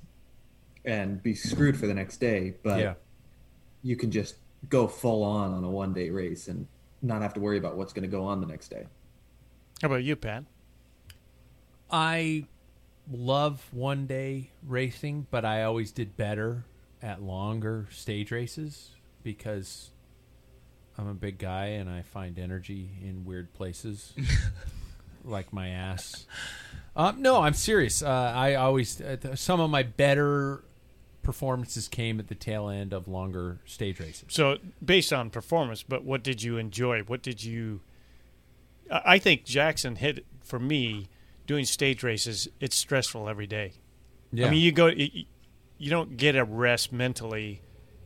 and be screwed for the next day, but Yeah. you can just go full on on a one day race and not have to worry about what's going to go on the next day. How about you, Pat? I love one day racing, but I always did better at longer stage races. because I'm a big guy and I find energy in weird places, like my ass. Um, no, I'm serious. Uh, I always uh, th- some of my better performances came at the tail end of longer stage races. So based on performance, but what did you enjoy? What did you? I I think Jackson hit for me doing stage races. It's stressful every day. Yeah. I mean, you go, you, you don't get a rest mentally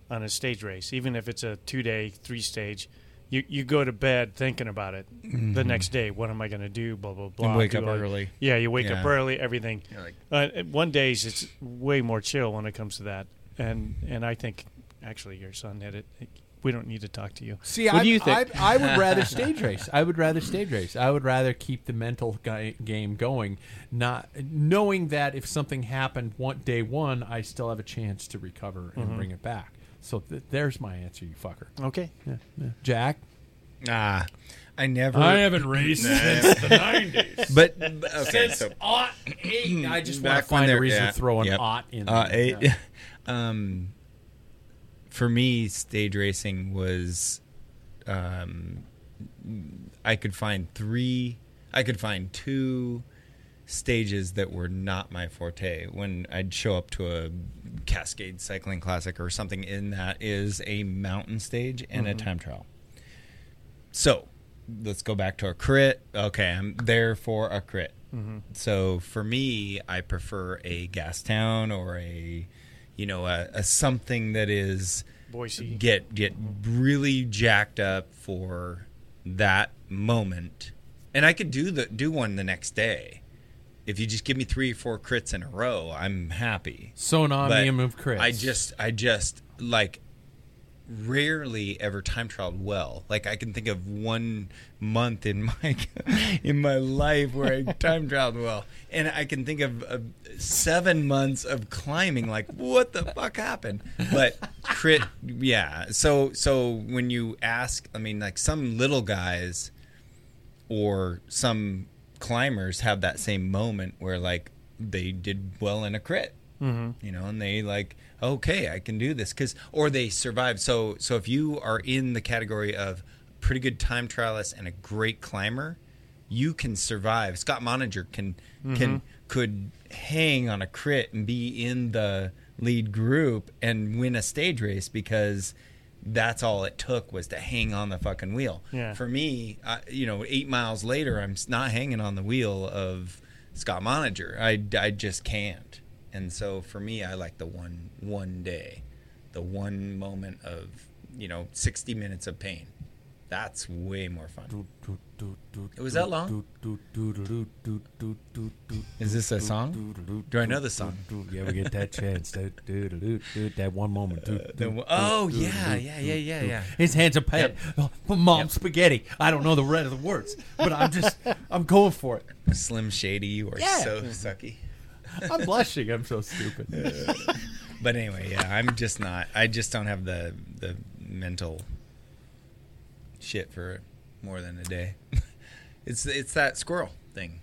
on a stage race, even if it's a two day, three stage. You you go to bed thinking about it the next day. What am I going to do? Blah blah blah. Mm-hmm. wake Do up I- early. Yeah, you wake up early. Everything. You're like- uh, one days it's way more chill when it comes to that, and and I think actually your son hit it. We don't need to talk to you. See, what I, do you think? I, I would rather stage race. I would rather stage race. I would rather keep the mental guy, game going, not knowing that if something happened one day one, I still have a chance to recover and bring it back. So th- there's my answer, you fucker. okay. Yeah, yeah. Jack, Ah, I never. I haven't raced since the '90s. But but- okay, so ought eight. I just want to back find a reason yeah, to throw an yep. ought in. Uh, there. eight, Yeah. um, for me, stage racing was, um, I could find three, I could find two stages that were not my forte. When I'd show up to a Cascade Cycling Classic or something in that is a mountain stage and a time trial. So let's go back to a crit. Okay, I'm there for a crit. So for me, I prefer a Gastown or a, you know, a, a something that is Boise. get get really jacked up for that moment, and I could do the do one the next day. If you just give me three or four crits in a row, I'm happy. So an But omnium of crits. I just, I just like rarely ever time traveled well. Like I can think of one month in my in my life where I time traveled well, and I can think of, of seven months of climbing. Like what the fuck happened? But crit, yeah. So so when you ask, I mean, like some little guys or some climbers have that same moment where like they did well in a crit mm-hmm. you know and they like okay i can do this because or they survive so so if you are in the category of pretty good time trialist and a great climber you can survive scott Moninger can can mm-hmm. could hang on a crit and be in the lead group and win a stage race because that's all it took was to hang on the fucking wheel Yeah. for me, I, you know, eight miles later, I'm not hanging on the wheel of Scott Moninger. I, I just can't. And so for me, I like the one one day, the one moment of you know 60 minutes of pain. That's way more fun. It Was that long? Is this a song? Do I know the song? You ever get that chance? That one moment. Do, The do, one- do, oh yeah, yeah, yeah, yeah, yeah. His hands are pet. Mom spaghetti. I don't know the rest of the words, but I'm just I'm going for it. Slim Shady or Yeah. so sucky. I'm blushing. I'm so stupid. But anyway, yeah, I'm just not. I just don't have the the mental shit for more than a day. it's it's that squirrel thing.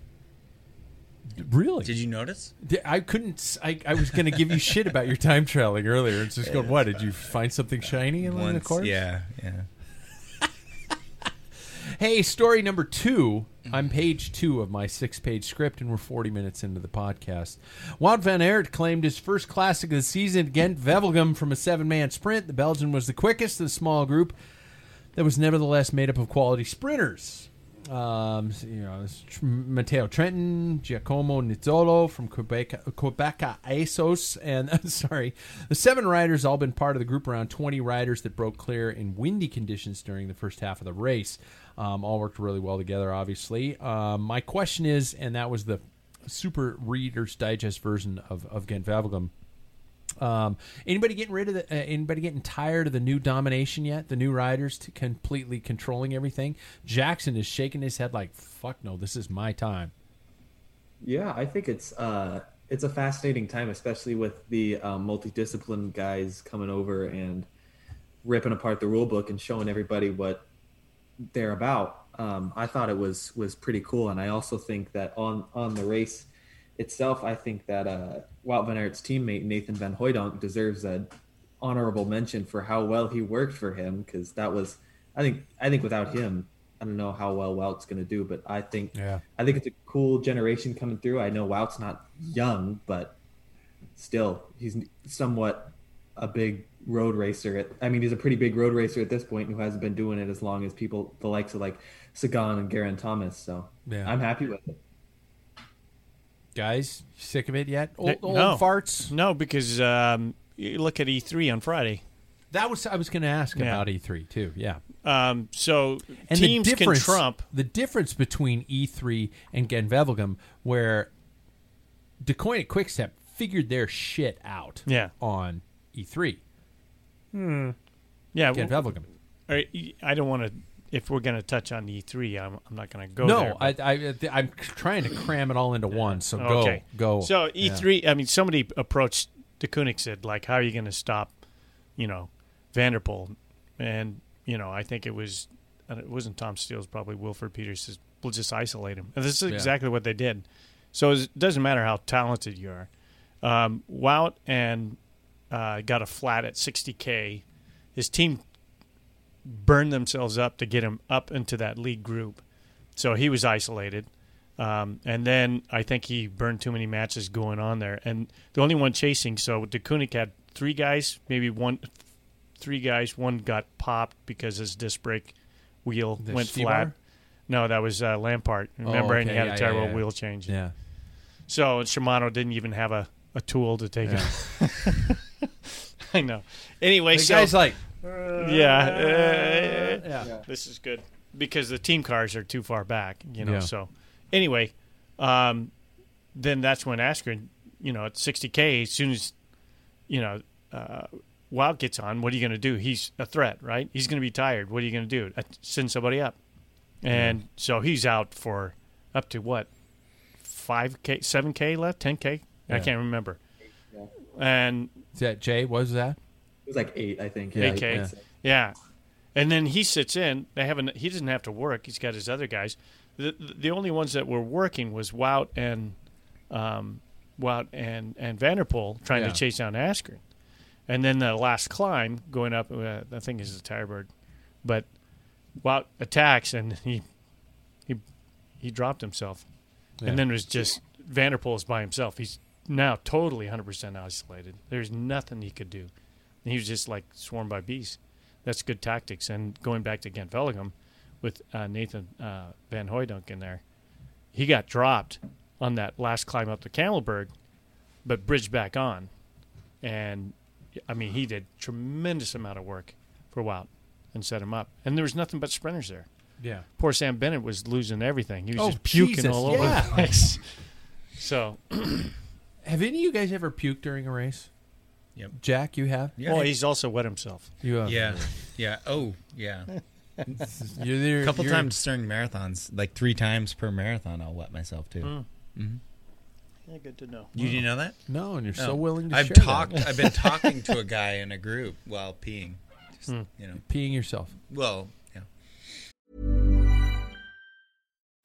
Really? Did you notice? I couldn't. I, I was going to give you shit about your time traveling earlier. It's just going. What did you find something shiny in the Once, course? yeah, yeah. Hey, story number two. I'm page two of my six page script, and we're 40 minutes into the podcast. Wout van Aert claimed his first classic of the season against Wevelgem from a seven man sprint. The Belgian was the quickest of the small group that was nevertheless made up of quality sprinters. Um, you know, Matteo Trentin, Giacomo Nizzolo from Qhubeka, Qhubeka Assos, and sorry, the seven riders all been part of the group around 20 riders that broke clear in windy conditions during the first half of the race. Um, all worked really well together, obviously. Um, my question is, and that was the Super Reader's Digest version of of Wevelgem. Um, anybody getting rid of the? Uh, anybody getting tired of the new domination yet? The new riders to completely controlling everything. Jackson is shaking his head like, "Fuck no, this is my time." Yeah, I think it's uh, it's a fascinating time, especially with the um, multidiscipline guys coming over and ripping apart the rule book and showing everybody what they're about. Um, I thought it was was pretty cool, and I also think that on on the race itself, I think that uh, Wout van Aert's teammate Nathan Van Hooydonk deserves an honorable mention for how well he worked for him because that was, I think, I think without him, I don't know how well Wout's going to do, but I think, Yeah. I think it's a cool generation coming through. I know Wout's not young, but still, he's somewhat a big road racer. At, I mean, he's a pretty big road racer at this point who hasn't been doing it as long as people, the likes of like Sagan and Geraint Thomas. So Yeah. I'm happy with it. Guys, sick of it yet? Old, Th- old no. farts. No, because um, you look at E3 on Friday. That was I was going to ask Yeah. about E3 too. Yeah. Um, so And teams the difference, can trump. the difference between E3 and Gent-Wevelgem, where Deceuninck Quickstep figured their shit out Yeah. on E3. Hmm. Yeah, Gent-Wevelgem. All right, I don't want to. If we're going to touch on E3, I'm, I'm not going to go no, there. I, I, uh, I'm trying to cram it all into one. So go, okay. go. So E3, I mean, somebody approached Deceuninck said, like, how are you going to stop, you know, van der Poel? And, you know, I think it was, and it wasn't Tom Steels, probably Wilfried Peeters says, we'll just isolate him. And this is Yeah. exactly what they did. So it doesn't matter how talented you are. Um, Wout and uh, got a flat at 60K. His team burned themselves up to get him up into that league group. So he was isolated. Um, and then I think he burned too many matches going on there. And the only one chasing, so Deceuninck had three guys, maybe one, three guys. One got popped because his disc brake wheel The went Stybar? flat. No, that was uh, Lampaert. Remember, and he had yeah, a yeah, terrible yeah. wheel change. yeah. So Shimano didn't even have a, a tool to take Yeah. it. I know. Anyway, The so guy's like, yeah, uh, yeah. this is good because the team cars are too far back, you know. Yeah. So anyway, um, then that's when Asgreen, you know, at 60k, as soon as you know uh, Wild gets on, what are you going to do? He's a threat, right? He's going to be tired. What are you going to do? Uh, Send somebody up, and so he's out for up to what, five k, seven k left, ten k. I Yeah. can't remember. And Is that Jay? What was that? It was like eight, I think. Yeah, AK. yeah. Yeah. And then he sits in. They haven't. He doesn't have to work. He's got his other guys. The the only ones that were working was Wout and um, Wout and and van der Poel trying Yeah. to chase down Asgreen. And then the last climb going up. Uh, I think is a tire bird, but Wout attacks and he he he dropped himself. Yeah. And then it was just van der Poel is by himself. He's now totally 100% isolated. There's nothing he could do. And he was just like swarmed by bees. That's good tactics. And going back to Gent Wevelgem with uh, Nathan uh, Van Hooydonk in there, he got dropped on that last climb up the Kemmelberg, but bridged back on. And I mean, he did tremendous amount of work for Wout and set him up. And there was nothing but sprinters there. Yeah. Poor Sam Bennett was losing everything. He was Oh, just puking Jesus, all over yeah. the place. So, Have any of you guys ever puked during a race? Yep. Jack, you have. Yeah. well, he's also wet himself. You have. Yeah. Yeah. Oh, yeah. You're there, A couple you're- times during marathons, like three times per marathon, I'll wet myself too. Mm. Mm-hmm. Yeah, good to know. You didn't know that? No, and you're so willing to I've share talked. that. I've been talking to a guy in a group while peeing. Just, You know. peeing yourself. Well,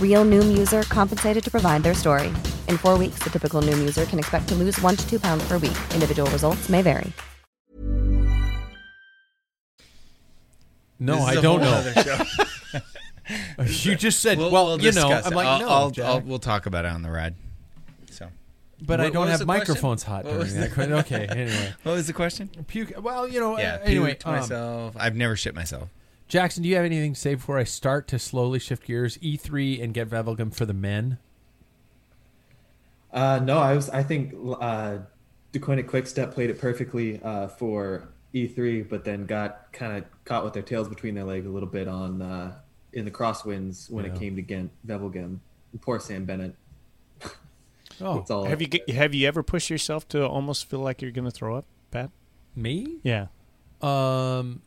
Real Noom user compensated to provide their story. In four weeks, the typical Noom user can expect to lose one to two pounds per week. Individual results may vary. No, This is I a don't know. you just said, We'll- well, we'll you know, discuss I'm like, I'll, no, I'll, Jack. I'll- we'll talk about it on the ride. So, but I What- don't was have the question? microphones hot What during was that. the- Okay, anyway. what was the question? Puke. Well, you know, Yeah. anyway, puked um, myself. I've never shit myself. Jackson, do you have anything to say before I start to slowly shift gears? E3 and Gent Wevelgem for the men. Uh, no, I was. I think uh, Deceuninck Quickstep played it perfectly uh, for E3, but then got kind of caught with their tails between their legs a little bit on uh, in the crosswinds when Yeah. it came to Gent Wevelgem. Poor Sam Bennett. Oh, It's all Have you get- have you ever pushed yourself to almost feel like you're going to throw up, Pat? Me? Yeah. Um,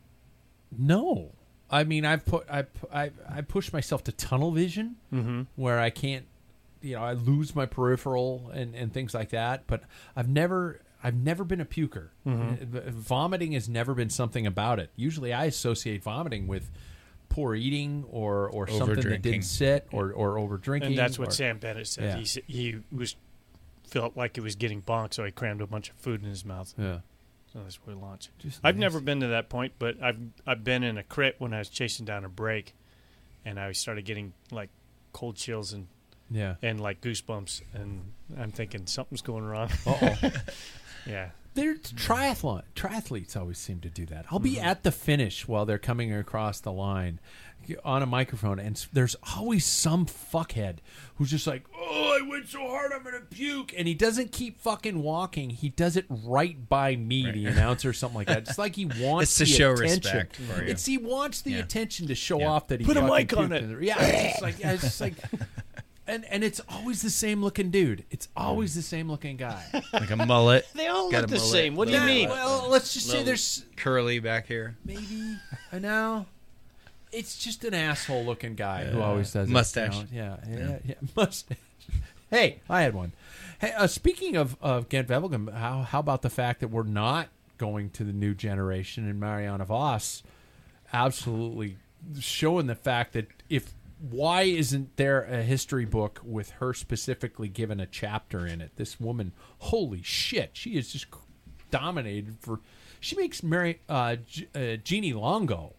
no. I mean, I've put I I I pushed myself to tunnel vision, Mhm. where I can't, you know, I lose my peripheral and and things like that. But I've never I've never been a puker. Mhm. Vomiting has never been something about it. Usually, I associate vomiting with poor eating or or something that didn't sit or or over drinking. And that's what or- Sam Bennett said. Yeah. He he was felt like he was getting bonked, so he crammed a bunch of food in his mouth. Yeah. So that's where he launched. Just I've nasty. never been to that point, but I've I've been in a crit when I was chasing down a break, and I started getting like cold chills and Yeah. and like goosebumps, and I'm thinking something's going wrong. Uh-oh. yeah. There's triathlon triathletes always seem to do that. I'll be Mhm. at the finish while they're coming across the line on a microphone, and there's always some fuckhead who's just like, "Oh, I went so hard, I'm gonna puke," and he doesn't keep fucking walking. He does it right by me, the announcer, or something like that. It's like he wants to the show attention. respect for you. It's he wants the Yeah. attention to show Yeah. off that he Put a mic on it. Yeah, it's just like yeah, it's just like. And, and it's always the same looking dude. It's always the same looking guy. like a mullet. They all Got look a the mullet, same. What do you little mean? Well, let's just say little there's curly back here. maybe I know. It's just an asshole looking guy who always does it, you Mustache. know? Yeah, yeah, Yeah. yeah, mustache. Hey, I had one. Hey, uh, speaking of of Gent Wevelgem, how how about the fact that we're not going to the new generation and Marianne Vos absolutely showing the fact that if why isn't there a history book with her specifically given a chapter in it? This woman, holy shit, she is just dominated for. She makes Mary uh, G, uh, Jeannie Longo,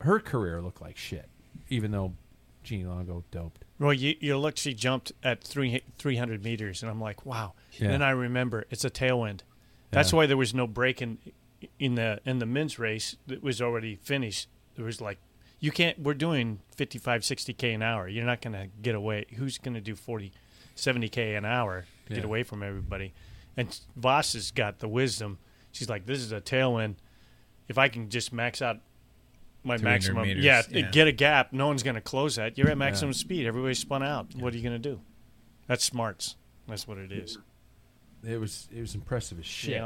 her career look like shit, even though Jeannie Longo doped. Well, you, you look, she jumped at three, 300 meters, and I'm like, wow. Yeah. And then I remember it's a tailwind. That's Yeah. why there was no break in, in the in the men's race that was already finished. There was like, you can't, we're doing 55, 60K an hour. You're not going to get away. Who's going to do 40, 70K an hour to get away from everybody? And Vos has got the wisdom. She's like, this is a tailwind. If I can just max out my maximum, meters, yeah, yeah. get a gap. No one's going to close that. You're at maximum speed. Everybody's spun out. What are you going to do? That's smarts. That's what it is. It was it was impressive as shit.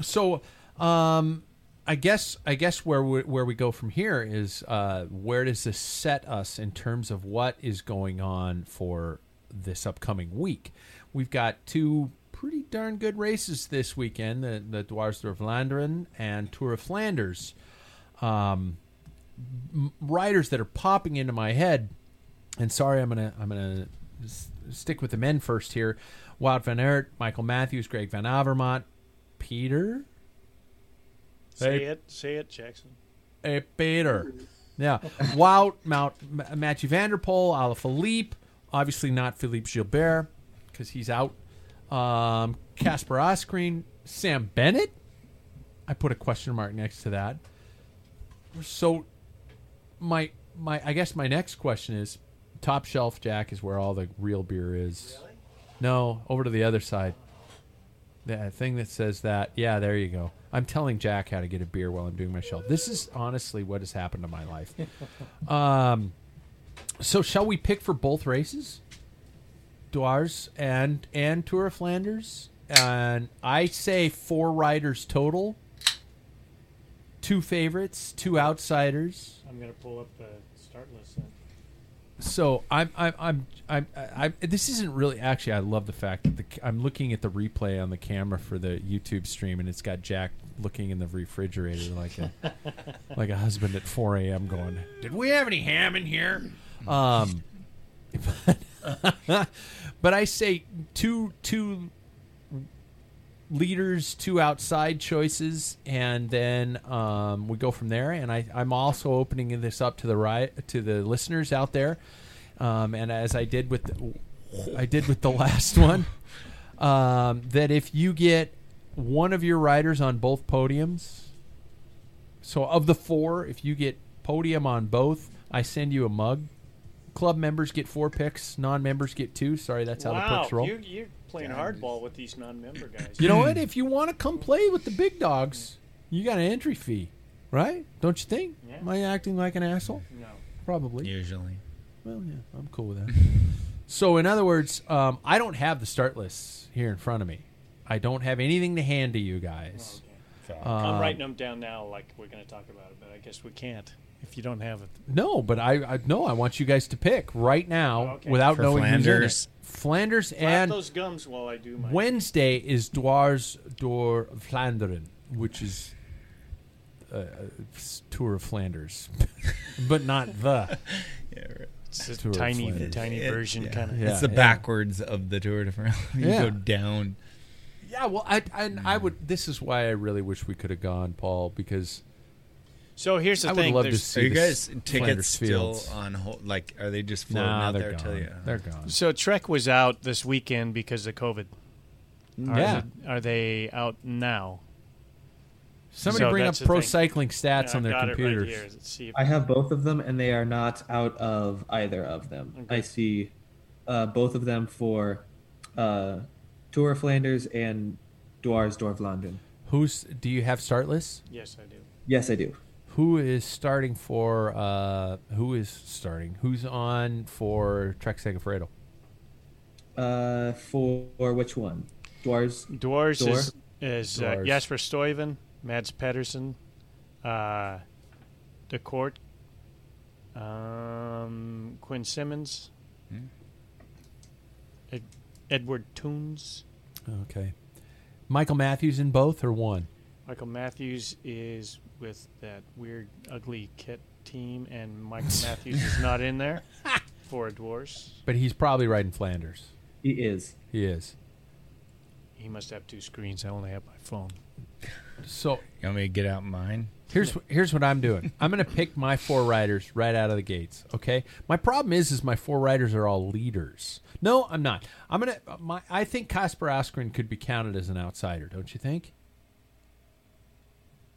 So, um, I guess I guess where we, where we go from here is uh, where does this set us in terms of what is going on for this upcoming week? We've got two pretty darn good races this weekend: the the Dwars of Vlaanderen and Tour of Flanders. Um, riders that are popping into my head, and sorry, I'm gonna I'm gonna s- stick with the men first here. Wout van Aert, Michael Matthews, Greg Van Avermaet, Peter. Say Hey. it. Say it, Jackson. Hey, Peter. Yeah. Wout, Mount, M- Matthew van der Poel, Alaphilippe. Obviously not Philippe Gilbert because he's out. Um, Kasper Asgreen, Sam Bennett. I put a question mark next to that. So, my my I guess my next question is, top shelf Jack is where all the real beer is. No, over to the other side. That thing that says that. Yeah, there you go. I'm telling Jack how to get a beer while I'm doing my show. This is honestly what has happened to my life. um, so shall we pick for both races, Dwars and and Tour of Flanders? And I say four riders total. Two favorites, two outsiders. I'm going to pull up the start list. Then. So I'm I'm I'm I'm, I'm this isn't really actually I love the fact that the, I'm looking at the replay on the camera for the YouTube stream and it's got Jack looking in the refrigerator like a like a husband at 4 a.m. going did we have any ham in here um but I say two two leaders, two outside choices, and then um, we go from there. And I, I'm also opening this up to the right to the listeners out there. Um, and as I did with the, I did with the last one, um, that if you get one of your riders on both podiums, so of the four, if you get podium on both. I send you a mug. Club members get four picks. Non-members get two. Sorry, that's how the wow, perks roll. you're, you're playing hardball with these non-member guys. You know what? If you want to come play with the big dogs, you got an entry fee, right? Don't you think? Yeah. Am I acting like an asshole? No. Probably. Usually. Well, yeah, I'm cool with that. so, in other words, um, I don't have the start lists here in front of me. I don't have anything to hand to you guys. I'm Um, writing them down now, like we're going to talk about it, but I guess we can't if you don't have it. No, but I, I no, I want you guys to pick right now Okay. without For knowing Flanders. Who's in it. Flanders Flap and those gums while I do my. Wednesday is Dwars door Vlaanderen, which is uh, uh, Tour of Flanders, but not the. Yeah, right. It's a Tour of tiny, Flanders. tiny It- version yeah. kind of. Yeah. it's the backwards of the Tour de France. you Yeah. go down. Yeah, well, I, I I would. This is why I really wish we could have gone, Paul, because So here's the I would thing. love to there's- see Are you guys tickets still on hold? Like, are they just floating Nah, out they're there gone. till you? They're gone. So Trek was out this weekend because of COVID. Are Yeah. they- are they out now? Somebody So bring up pro thing. cycling stats Yeah, on their computers. Right here. Let's see if I have both of them, and they are not out of either of them. Okay. I see uh, both of them for uh, Tour of Flanders and Dwars door Vlaanderen. Who's? Do you have start lists? Yes, I do. Yes, I do. Who is starting for? Uh, who is starting? Who's on for Trek Segafredo? Uh, for which one? Dwars. Dwars Door? is is uh, Jasper Stuyven, Mads Pedersen, uh, De Kort, um, Quinn Simmons, Hmm. Ed, Edward Theuns. Okay. Michael Matthews in both or one? Michael Matthews is with that weird, ugly kit team, and Michael Matthews is not in there for Dwars. But he's probably riding Flanders. He is. He is. He must have two screens. I only have my phone. So You want me to get out mine? here's here's what I'm doing. I'm going to pick my four riders right out of the gates. Okay. My problem is is my four riders are all leaders. No, I'm not. I'm gonna. Uh, my I think Kasper Asgreen could be counted as an outsider. Don't you think?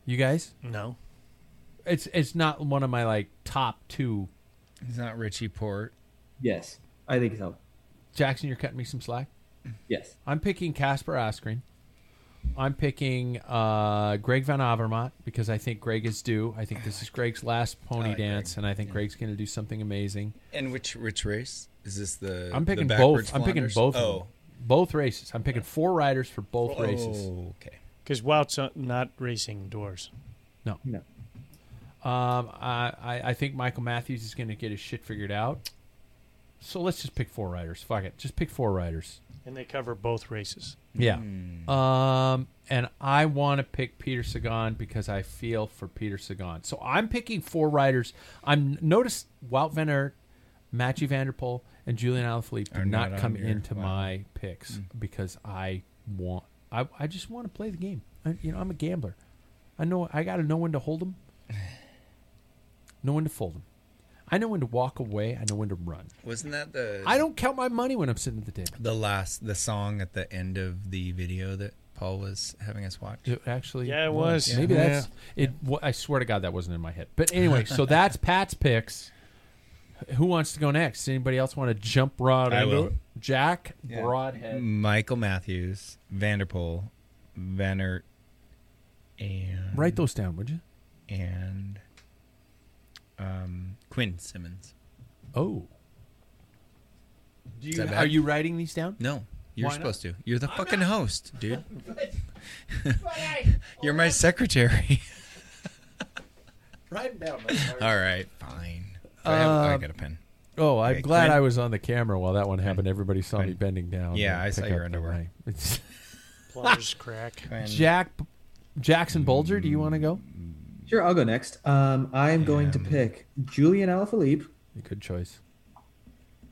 You guys? No. It's it's not one of my like top two. He's not Richie Port. Yes, I think so. Jackson, you're cutting me some slack. Yes. I'm picking Kasper Asgreen. I'm picking uh, Greg Van Avermaet because I think Greg is due. I think this is Greg's last pony like dance, Greg. and I think Greg's going to do something amazing. And which which race is this? The I'm picking backwards both. I'm picking both. Oh, Both races. I'm picking four riders for both races. Oh, okay. Because Wout's uh, not racing doors. No. No. Um, I, I I think Michael Matthews is going to get his shit figured out. So let's just pick four riders. Fuck it. Just pick four riders. And they cover both races. Yeah. Um, and I want to pick Peter Sagan because I feel for Peter Sagan. So I'm picking four riders. I'm notice Wout van Aert, Matthew van der Poel, and Julian Alaphilippe Are did not, not come into wow. my picks because I want. I, I just want to play the game. I, you know, I'm a gambler. I know I got to know when to hold them, know when to fold them. I know when to walk away. I know when to run. Wasn't that the I don't count my money when I'm sitting at the table. the last the song at the end of the video that Paul was having us watch? It actually, Yeah, it was. Maybe Yeah. that's it. wa- I swear to God, that wasn't in my head. But anyway, so that's Pat's picks. Who wants to go next? Anybody else want to jump right I will. Jack Yeah. Broadhead. Michael Matthews, van der Poel, Van Aert, and Write those down, would you? and um, Quinn Simmons. Oh, Do you, are you writing these down? No, you're Why not? supposed to. You're the fucking host, dude. you're my secretary. Write them down. All right, fine. I, have, I Um, got a pen. Oh, I'm Okay, glad Quinn. I was on the camera while that one happened. Everybody saw me Quinn. bending down. Yeah, to I saw pick your up the underwear. line. It's- Plumber's crack. Quinn. Jack Jackson Bulger, do you want to go? Sure, I'll go next. Um, I'm going to pick Julian Alaphilippe, Good choice.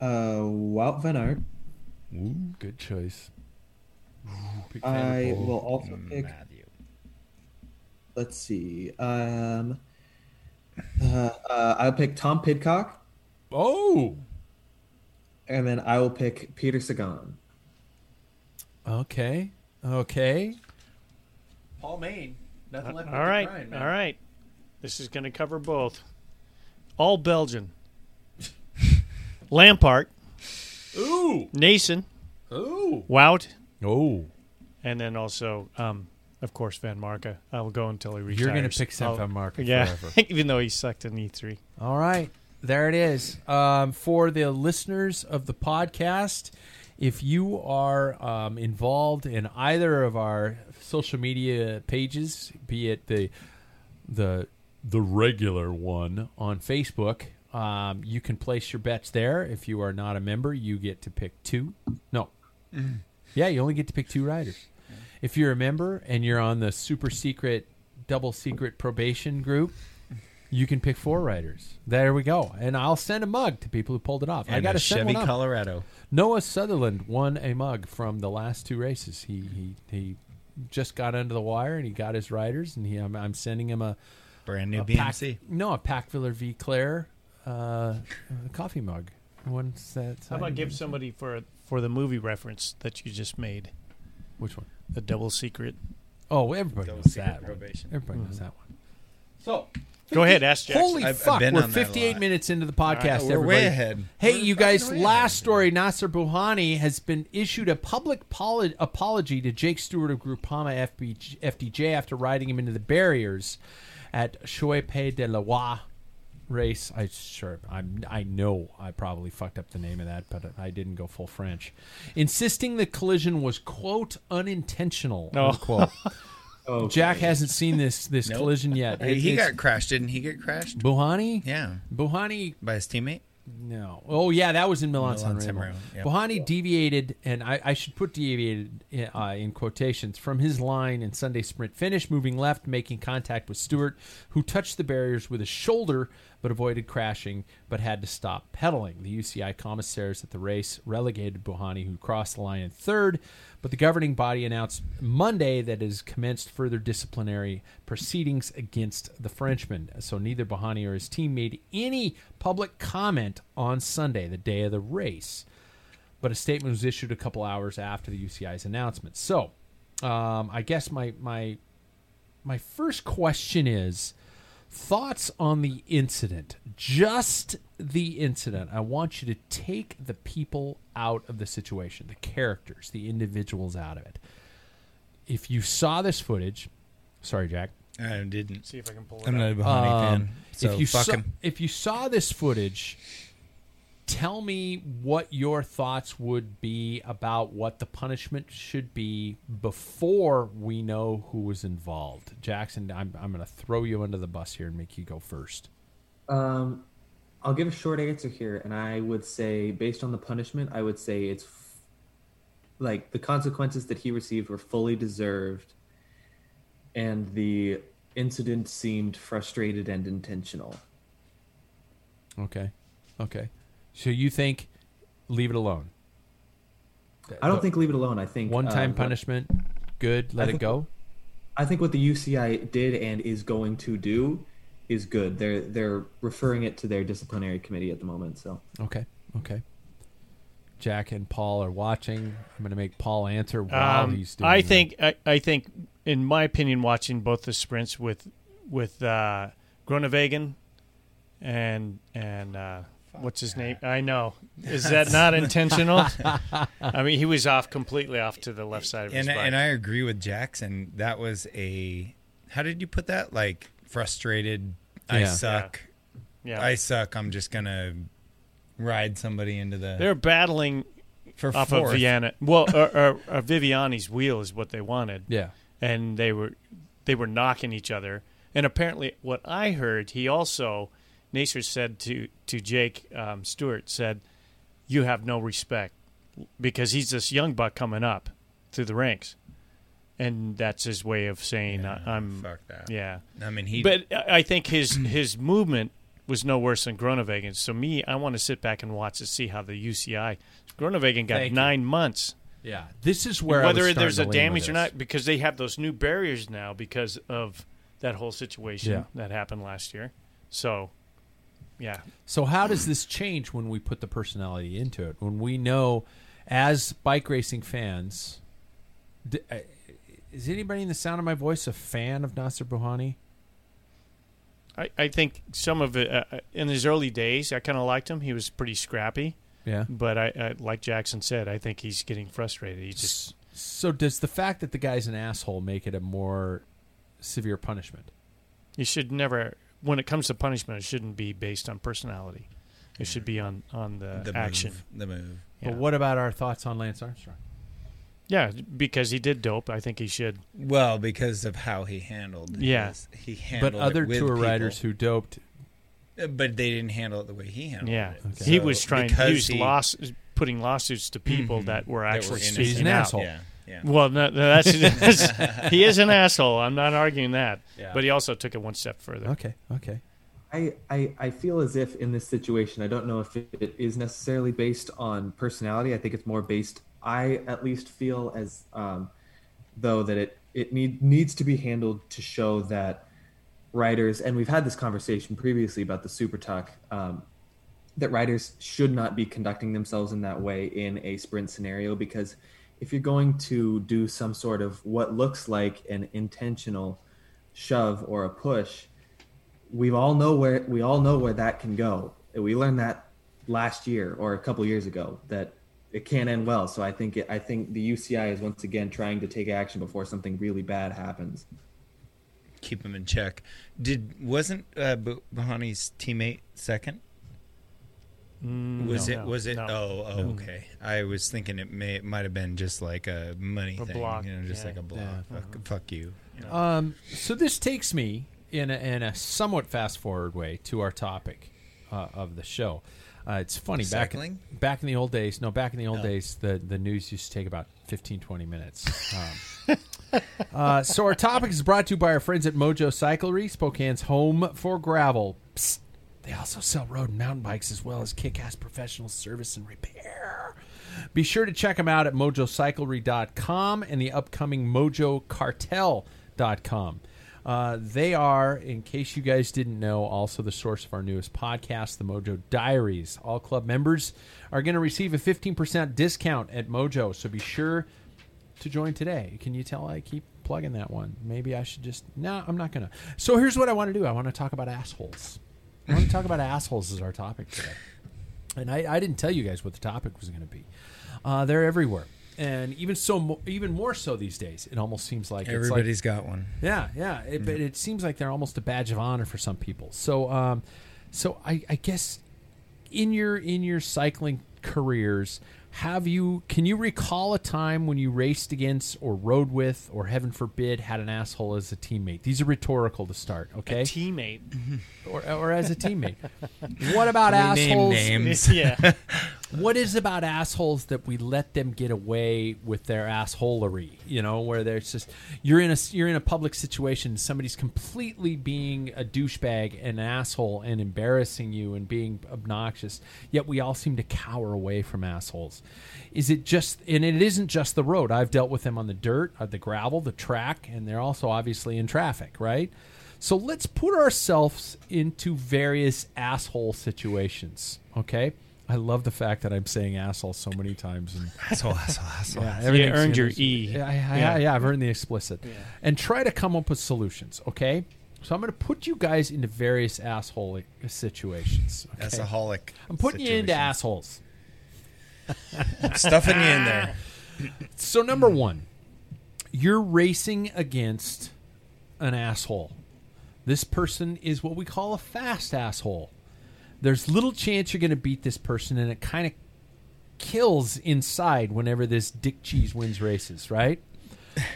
uh, Wout van Aert. Ooh, good choice. Pick I will also pick. Matthew. Let's see. Um, uh, uh, I'll pick Tom Pidcock, Oh, and then I will pick Peter Sagan. okay, okay. Paul Maine. Nothing All right, all right. This is going to cover both. all Belgian. Lampaert, Ooh. Naesen, Ooh. Wout, Oh. and then also, um, of course, Vanmarcke. I will go until he retires. You're gonna pick Sam Vanmarcke yeah, forever. even though he sucked in E E3. All right. There it is. Um, for the listeners of the podcast, if you are um, involved in either of our social media pages, be it the the the regular one on Facebook, um, you can place your bets there. If you are not a member, you get to pick two. No, yeah, you only get to pick two riders. If you're a member and you're on the super secret, double secret probation group, you can pick four riders. There we go. And I'll send a mug to people who pulled it off. I got a to send Chevy one. Colorado. Noah Sutherland won a mug from the last two races. He he he just got under the wire and he got his riders and he I'm, I'm sending him a Brand new a Pac- BMC. no, a Packfiller V Claire uh, coffee mug. Once that How about give somebody for for the movie reference that you just made? Which one? The double secret. Oh, everybody Double knows secret that. One. probation. Everybody knows mm-hmm. that one. So Go ahead, ask Jackson. Holy I've- I've fuck! been we're on 58 minutes into the podcast. we're everybody. way ahead. Hey, We're you guys! Last ahead. story: Nacer Bouhanni has been issued a public poli- apology to Jake Stewart of Groupama FBG, FDJ after riding him into the barriers at Choipe de la Wa race. I sure I'm I know I probably fucked up the name of that, but I didn't go full French. Insisting the collision was quote unintentional. Oh. Unquote. Oh, Jack hasn't seen this this Nope. collision yet. It- he got crashed, didn't he? Get crashed? Bouhanni. Yeah, Bouhanni by his teammate. No. Oh yeah, that was in Milan San Milan-San Remo. Yep. Bouhanni deviated, and I, I should put deviated uh, in quotations from his line in Sunday sprint finish, moving left, making contact with Stewart, who touched the barriers with his shoulder but avoided crashing, but had to stop pedaling. The UCI commissaires at the race relegated Bouhanni, who crossed the line in third, but the governing body announced Monday that it has commenced further disciplinary proceedings against the Frenchman. So neither Bouhanni or his team made any public comment on Sunday, the day of the race. But a statement was issued a couple hours after the UCI's announcement. So, um, I guess my my my first question is thoughts on the incident just the incident i want you to take the people out of the situation the characters the individuals out of it if you saw this footage sorry jack I didn't. See if I can pull it I'm not a up. Bouhanni um, fan. So if you fuck saw, him. if you saw this footage, tell me what your thoughts would be about what the punishment should be before we know who was involved. Jackson, I'm I'm going to throw you under the bus here and make you go first. Um, I'll give a short answer here, and I would say, based on the punishment, I would say it's f- like the consequences that he received were fully deserved, and the incident seemed frustrated and intentional. Okay, okay. So you think leave it alone? I don't think leave it alone. I think one-time uh, punishment, good. Let I it think- go. I think what the UCI did and is going to do is good. They're they're referring it to their disciplinary committee at the moment. So Okay, okay. Jack and Paul are watching. I'm going to make Paul answer while Um, he's doing. I think I, I think in my opinion, watching both the sprints with with uh, Groenewegen and and uh, what's his name? I know. Is that not intentional? I mean, he was off completely off to the left side of his And bike. and I agree with Jackson. That was a how did you put that? Like frustrated. I Yeah. suck. yeah, I suck. I'm just gonna ride somebody into the. they're battling for off fourth. of Vienna. Well, or, or, or Viviani's wheel is what they wanted. Yeah. and they were they were knocking each other. And apparently, what I heard, he also Nacer said to to Jake um, Stewart said, "You have no respect because he's this young buck coming up through the ranks." And that's his way of saying, Yeah, "I'm fuck that. Yeah, I mean, he- But I I think his his movement was no worse than Groenewegen. So me, I want to sit back and watch to see how the UCI Groenewegen got Thank you. nine months Yeah, this is where I whether there's a damage or not because they have those new barriers now because of that whole situation Yeah. that happened last year. So, yeah, So how does this change when we put the personality into it? When we know, as bike racing fans, is anybody in the sound of my voice a fan of Nacer Bouhanni? I, I think some of it uh, in his early days, I kind of liked him. He was pretty scrappy. Yeah. But I, I, like Jackson said, I think he's getting frustrated. He just So does the fact that the guy's an asshole make it a more severe punishment? you should never. When it comes to punishment, it shouldn't be based on personality. It should be on on the, The action. move, the move. Yeah. But what about our thoughts on Lance Armstrong? Yeah, because he did dope. I think he should. Well, because of how he handled. Yeah. his- he handled. But other it with tour people. riders who doped, Uh, but they didn't handle it the way he handled it. Yeah, it. he So, was trying. because He was he- loss, putting lawsuits to people Mhm. that were That were actually innocent. speaking He's an out. asshole. Yeah, yeah. Well, no, no, that's, that's he is an asshole. I'm not arguing that. Yeah. But he also took it one step further. okay, okay. I, I, I feel as if in this situation, I don't know if it, it is necessarily based on personality. I think it's more based. I at least feel as um, though that it it need, needs to be handled to show that writers, and we've had this conversation previously about the super tuck, um, that writers should not be conducting themselves in that way in a sprint scenario because if you're going to do some sort of what looks like an intentional shove or a push we all know where we all know where that can go. We learned that last year or a couple years ago that it can't end well. So I think it, I think the UCI is once again trying to take action before something really bad happens. keep him in check. Did wasn't uh, Bouhanni's teammate second? Mm, Was no, it? no, was it? no. Oh, oh, okay. I was thinking it may it might have been just like a money A thing, block, you know, just yeah. like a block. Yeah. Fuck, fuck you. you know. Um, so this takes me in a, in a somewhat fast forward way to our topic uh, of the show. Uh, it's funny back in, Cycling? back in the old days. No, back in the old Oh. days, the the news used to take about 15, 20 minutes. Um, uh, so our topic is brought to you by our friends at Mojo Cyclery, Spokane's home for gravel. Psst. They also sell road and mountain bikes as well as kick-ass professional service and repair. Be sure to check them out at mojocyclery.com and the upcoming mojocartel.com. Uh, they are, in case you guys didn't know, also the source of our newest podcast, the Mojo Diaries. All club members are going to receive a 15% discount at Mojo, so be sure to join today. Can you tell I keep plugging that one? Maybe I should just. No, I'm not going to. So here's what I want to do I want to talk about assholes. I want to talk about assholes as our topic today. And I, I didn't tell you guys what the topic was going to be. Uh, they're everywhere. And even so, mo- even more so these days, it almost seems like it's like- Everybody's got one. yeah, yeah. It, But it seems like they're almost a badge of honor for some people. So, um, so I, I guess in your in your cycling careers, have you can you recall a time when you raced against or rode with or heaven forbid had an asshole as a teammate? These are rhetorical to start, okay? A teammate. or, or as a teammate. what about We name assholes? names. yeah. What is about assholes that we let them get away with their assholery? You know, where there's just you're in a you're in a public situation, somebody's completely being a douchebag, and an asshole, and embarrassing you and being obnoxious. Yet we all seem to cower away from assholes. Is it just? And it isn't just the road. I've dealt with them on the dirt, uh, the gravel, the track, and they're also obviously in traffic, right? So let's put ourselves into various asshole situations. Okay. I love the fact that I'm saying asshole so many times. And Asshole, asshole, asshole. yeah, You everything's earned your E. Yeah, I- I- Yeah. yeah, I've earned the explicit. And try to come up with solutions. Okay. So I'm going to put you guys into various asshole situations. Okay? Assaholic. I'm putting you into assholes. Stuffing you in there. So number one, you're racing against an asshole. This person is what we call a fast asshole. There's little chance you're going to beat this person, and it kind of kills inside whenever this dick cheese wins races, right?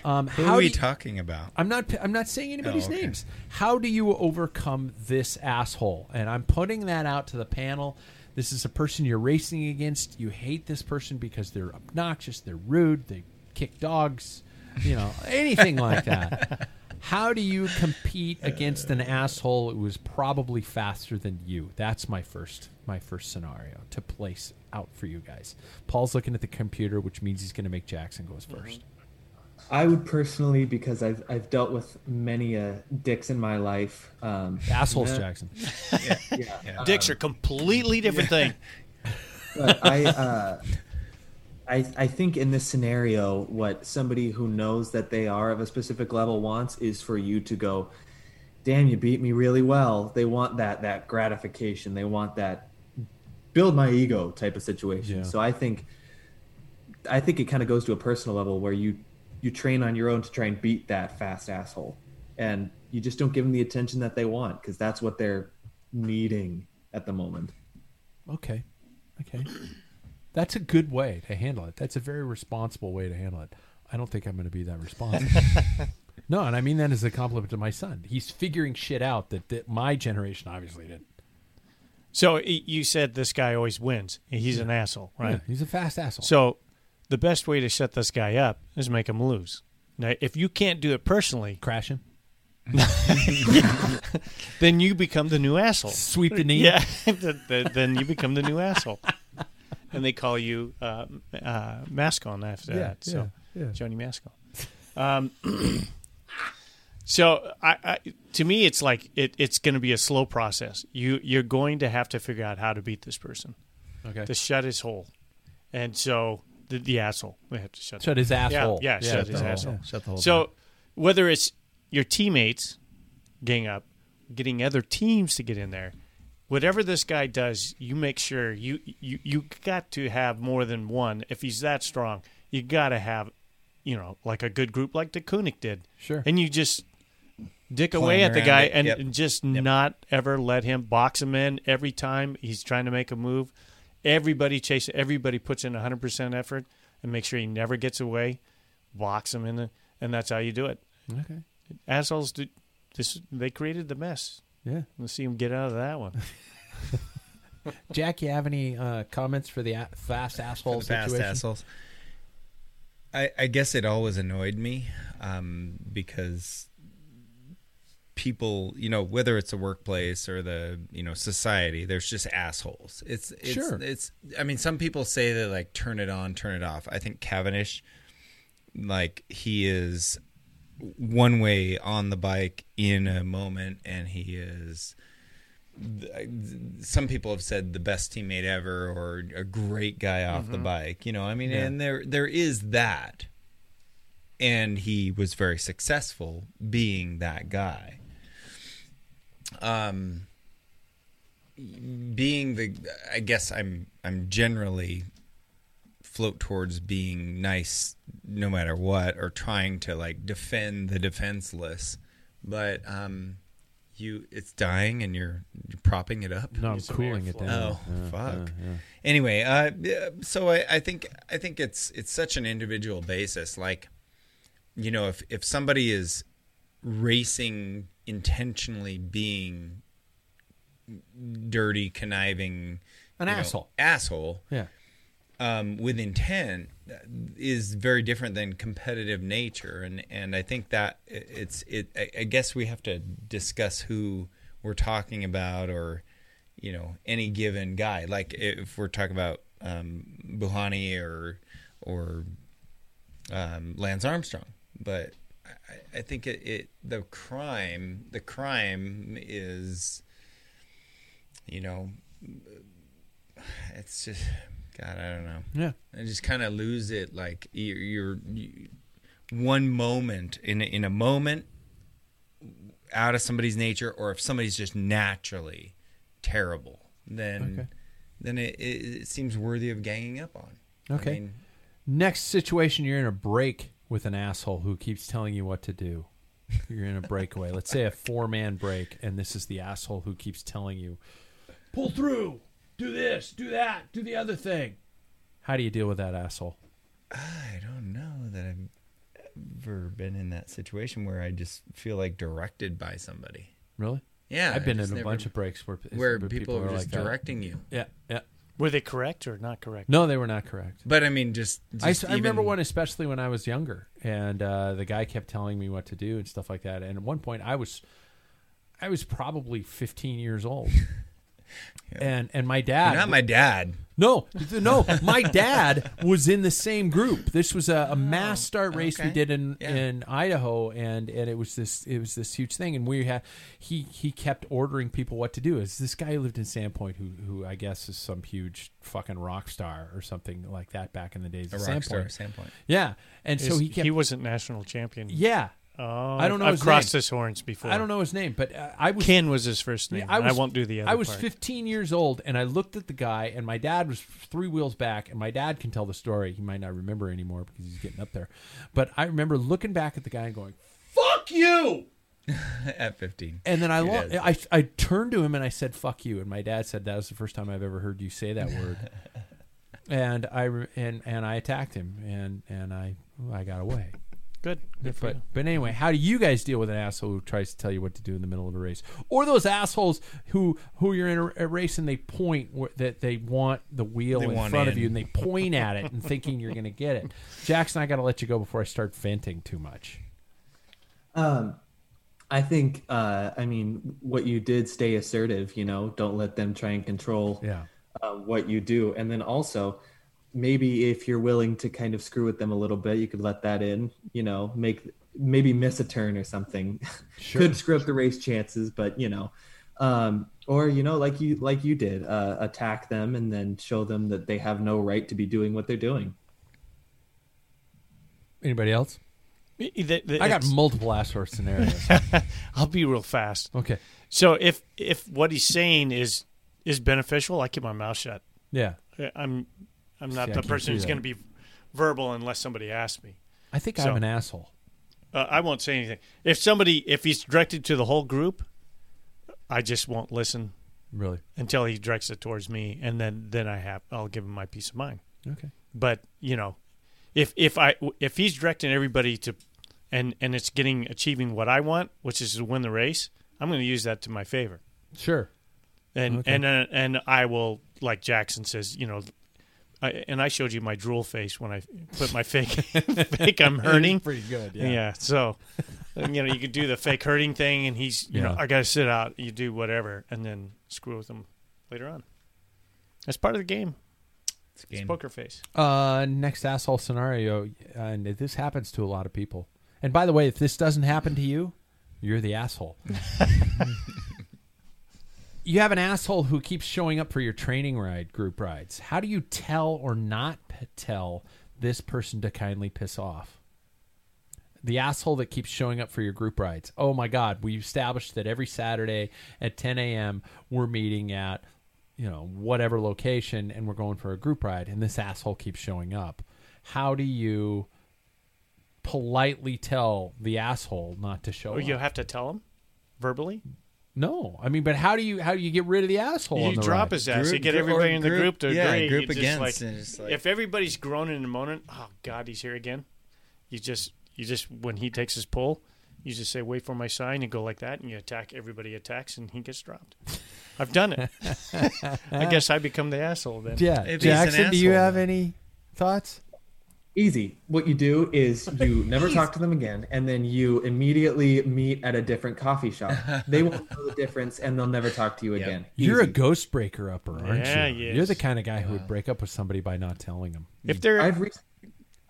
Um, Who how are we you- talking about? I'm not. I'm not saying anybody's Oh, okay. names. How do you overcome this asshole? And I'm putting that out to the panel. This is a person you're racing against. You hate this person because they're obnoxious, they're rude, they kick dogs, you know, anything like that. How do you compete against an asshole who is probably faster than you? That's my first my first scenario to place out for you guys. Paul's looking at the computer, which means he's going to make Jackson goes 1st I would personally, because I've I've dealt with many uh, dicks in my life. Um, Assholes, yeah, Jackson. Yeah, Dicks are completely different thing. but I, uh, I, I think in this scenario, what somebody who knows that they are of a specific level wants is for you to go, damn, you beat me really well. They want that that gratification. They want that build my ego type of situation. Yeah. So I think I think it kind of goes to a personal level where you you train on your own to try and beat that fast asshole, and you just don't give them the attention that they want because that's what they're needing at the moment. Okay. Okay. That's a good way to handle it. That's a very responsible way to handle it. I don't think I'm going to be that responsible. no, and I mean that as a compliment to my son. He's figuring shit out that, that my generation obviously didn't. So you said this guy always wins. He's an asshole, right? Yeah, he's a fast asshole. So the best way to shut this guy up is make him lose. Now, if you can't do it personally, crash him. then you become the new asshole. Sweep the knee. Yeah, th- th- then you become the new asshole, and they call you uh, uh, Moscon after Yeah, that. So yeah, yeah. Gianni Moscon. Um, so I, I, to me, it's like it, it's going to be a slow process. You you're going to have to figure out how to beat this person. Okay. To shut his hole, and so the, the asshole. We have to shut Shut his asshole. Yeah, Yeah, shut his asshole. Yeah, shut the hole So down. whether it's your teammates gang up, getting other teams to get in there, whatever this guy does, you make sure you you you got to have more than one. If he's that strong, you got to have, you know, like a good group like the Koenig did. Sure. And you just dick Playing away at the guy it. and, Yep. just not ever let him box him in every time he's trying to make a move. Everybody chase everybody puts in 100% effort and make sure he never gets away. Box him in the, and that's how you do it. Okay. Assholes do this they created the mess. Yeah. Let's see him get out of that one. Jack, you have any uh, comments for the a- fast asshole the fast situation? assholes. I, I guess it always annoyed me um, because people, you know, whether it's a workplace or the you know society, there's just assholes. It's, it's Sure. It's I mean, some people say that like turn it on, turn it off. I think Cavendish, like he is one way on the bike in a moment, and he is some people have said the best teammate ever or a great guy off the Mhm. bike you know i mean Yeah. and there there is that and he was very successful being that guy um being the i guess i'm i'm generally float towards being nice no matter what or trying to like defend the defenseless but um you it's dying and you're, you're propping it up No, I'm cooling it down. oh Yeah, fuck yeah, yeah. anyway uh so I, I think i think it's it's such an individual basis like you know if if somebody is racing intentionally being dirty conniving An you know, asshole. asshole Yeah. Um, with intent uh, is very different than competitive nature, and and I think that it's it. I- guess we have to discuss who we're talking about, or you know, any given guy. Like if we're talking about um, Bouhanni or or um, Lance Armstrong, but I, I think it, it the crime the crime is you know it's just God, I don't know. Yeah. I just kind of lose it. Like you're, you're you, one moment in a, in a moment out of somebody's nature, or if somebody's just naturally terrible, then Okay. then it, it, it seems worthy of ganging up on. Okay. I mean, Next situation, you're in a break with an asshole who keeps telling you what to do. You're in a breakaway. Let's say a four man break, and this is the asshole who keeps telling you, pull through, do this, do that, do the other thing. How do you deal with that asshole? I don't know that I've ever been in that situation where I just feel like directed by somebody. Really? Yeah, I've been in a never- bunch of breaks where where where people, are are just like that. directing you. Yeah, yeah. Were they correct or not correct? No, they were not correct. But I mean, just, I, just I remember one especially when I was younger, and uh, the guy kept telling me what to do and stuff like that. And at one point, I was, I was probably 15 years old, and and my dad, You're not my dad. No, no, my dad was in the same group. This was a, a oh, mass start race we did in, Yeah. in Idaho, and, and it was this it was this huge thing. And we had he he kept ordering people what to do. Is this guy who lived in Sandpoint, who who I guess is some huge fucking rock star or something like that back in the days. A of rock star Sandpoint. at Sandpoint. Yeah, and so he kept he wasn't national champion. yeah. Oh, I don't know I've his crossed name. his horns before. I don't know his name, but uh, I was Ken was his first name. Yeah, I, won't do the other I was part. 15 years old, and I looked at the guy, and my dad was three wheels back, and my dad can tell the story. He might not remember anymore because he's getting up there, but I remember looking back at the guy and going, "Fuck you!" At 15. And then I, lo- I I turned to him and I said, "Fuck you!" And my dad said that was the first time I've ever heard you say that word. and I re- and and I attacked him, and and I I got away. Good. Good but you. but anyway, how do you guys deal with an asshole who tries to tell you what to do in the middle of a race, or those assholes who who you're in a, a race and they point where, that they want the wheel They in want front of you and they point at it and thinking you're going to get it? Jackson, I got to let you go before I start venting too much. Um, I think, uh, I mean, what you did, stay assertive. You know, don't let them try and control Yeah. uh, what you do. And then also, maybe if you're willing to kind of screw with them a little bit, you could let that in. You know, make maybe miss a turn or something. Sure. could screw up the race chances, but you know. Um, or you know, like you like you did, uh, attack them and then show them that they have no right to be doing what they're doing. Anybody else? I- I- the- I got it's- multiple asshole scenarios. I'll be real fast. Okay. So if if what he's saying is is beneficial, I keep my mouth shut. Yeah. I'm I'm not See, the person who's going to be verbal unless somebody asks me. I think So- I'm an asshole. Uh, I won't say anything. If somebody if he's directed to the whole group, I just won't listen Really? until he directs it towards me, and then then I have I'll give him my peace of mind. Okay. But you know, if if I if he's directing everybody to, and and it's getting achieving what I want, which is to win the race, I'm going to use that to my favor. Sure. And Okay. and uh, and I will like Jackson says, you know. I, and I showed you my drool face when I put my fake fake I'm hurting. Pretty good, yeah. Yeah. So, you know, you could do the fake hurting thing, and he's, you know, I got to sit out. You do whatever, and then screw with him later on. That's part of the game. It's a game. poker face. Uh, next asshole scenario, and this happens to a lot of people. And by the way, if this doesn't happen to you, you're the asshole. you have an asshole who keeps showing up for your training ride, group rides. How do you tell or not p- tell this person to kindly piss off? The asshole that keeps showing up for your group rides. Oh my God, we've established that every Saturday at 10 a.m. we're meeting at, you know, whatever location and we're going for a group ride, and this asshole keeps showing up. How do you politely tell the asshole not to show Oh, up? you have to tell him verbally. No, I mean, but how do you how do you get rid of the asshole? You on the drop ride? his ass. you get group- everybody or in the group- group to yeah, agree. group You just against, like, and it's like- if everybody's groaning in a moment, oh God, he's here again. You just you just when he takes his pull, you just say wait for my sign and go like that, and you attack. Everybody attacks, and he gets dropped. I've done it. I guess I become the asshole then. Yeah, If he's an Jackson, do you asshole, have then. any thoughts? Easy. What you do is you never talk to them again, and then you immediately meet at a different coffee shop. They won't know the difference, and they'll never talk to you again. You're a ghost breaker upper, aren't Yeah, you? yes. You're the kind of guy who would break up with somebody by not telling them. If they're I've re-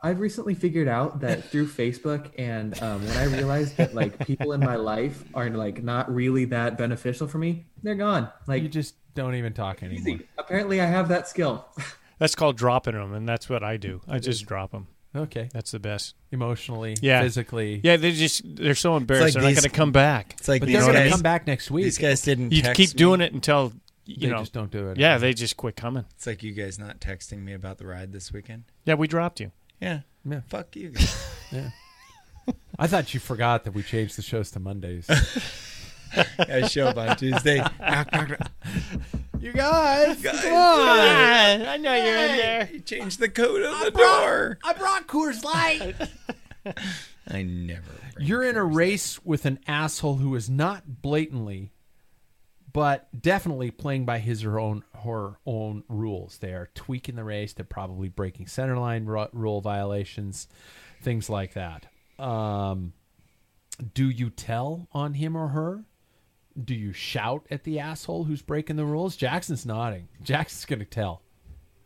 I've recently figured out that through Facebook, and um, when I realized that like people in my life are like not really that beneficial for me, they're gone. Like You just don't even talk anymore. easy. Apparently, I have that skill. that's called dropping them, and that's what I do. I just drop them. Okay, That's the best. emotionally, Yeah, physically. Yeah, they just they're so embarrassed. like they're not going to come back. It's like but these they're going to come back next week. these guys didn't You text keep me. doing it until you they know. just don't do it. Yeah, they just quit coming. It's like you guys not texting me about the ride this weekend. Yeah, we dropped you. Yeah. Yeah. Fuck you guys. Yeah. I thought you forgot that we changed the shows to Mondays. I show up on Tuesday. you guys, Guys, come on! I know you're in there. You changed the code on the door. I brought Coors Light. I never. bring You're in a Coors. race with an asshole who is not blatantly, but definitely playing by his or own her own rules. They are tweaking the race. They're probably breaking centerline ru- rule violations, things like that. Um, do you tell on him or her? Do you shout at the asshole who's breaking the rules? Jackson's nodding. Jackson's going to tell.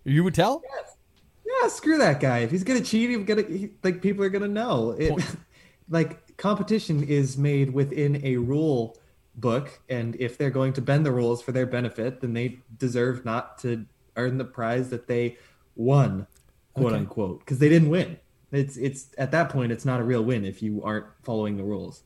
You would tell? Yes. Yeah, screw that guy. If he's gonna cheat, he's gonna he, like people are gonna know. It, Point. like competition is made within a rule book, and if they're going to bend the rules for their benefit, then they deserve not to earn the prize that they won, quote Okay. unquote, because they didn't win. It's it's at that point it's not a real win if you aren't following the rules.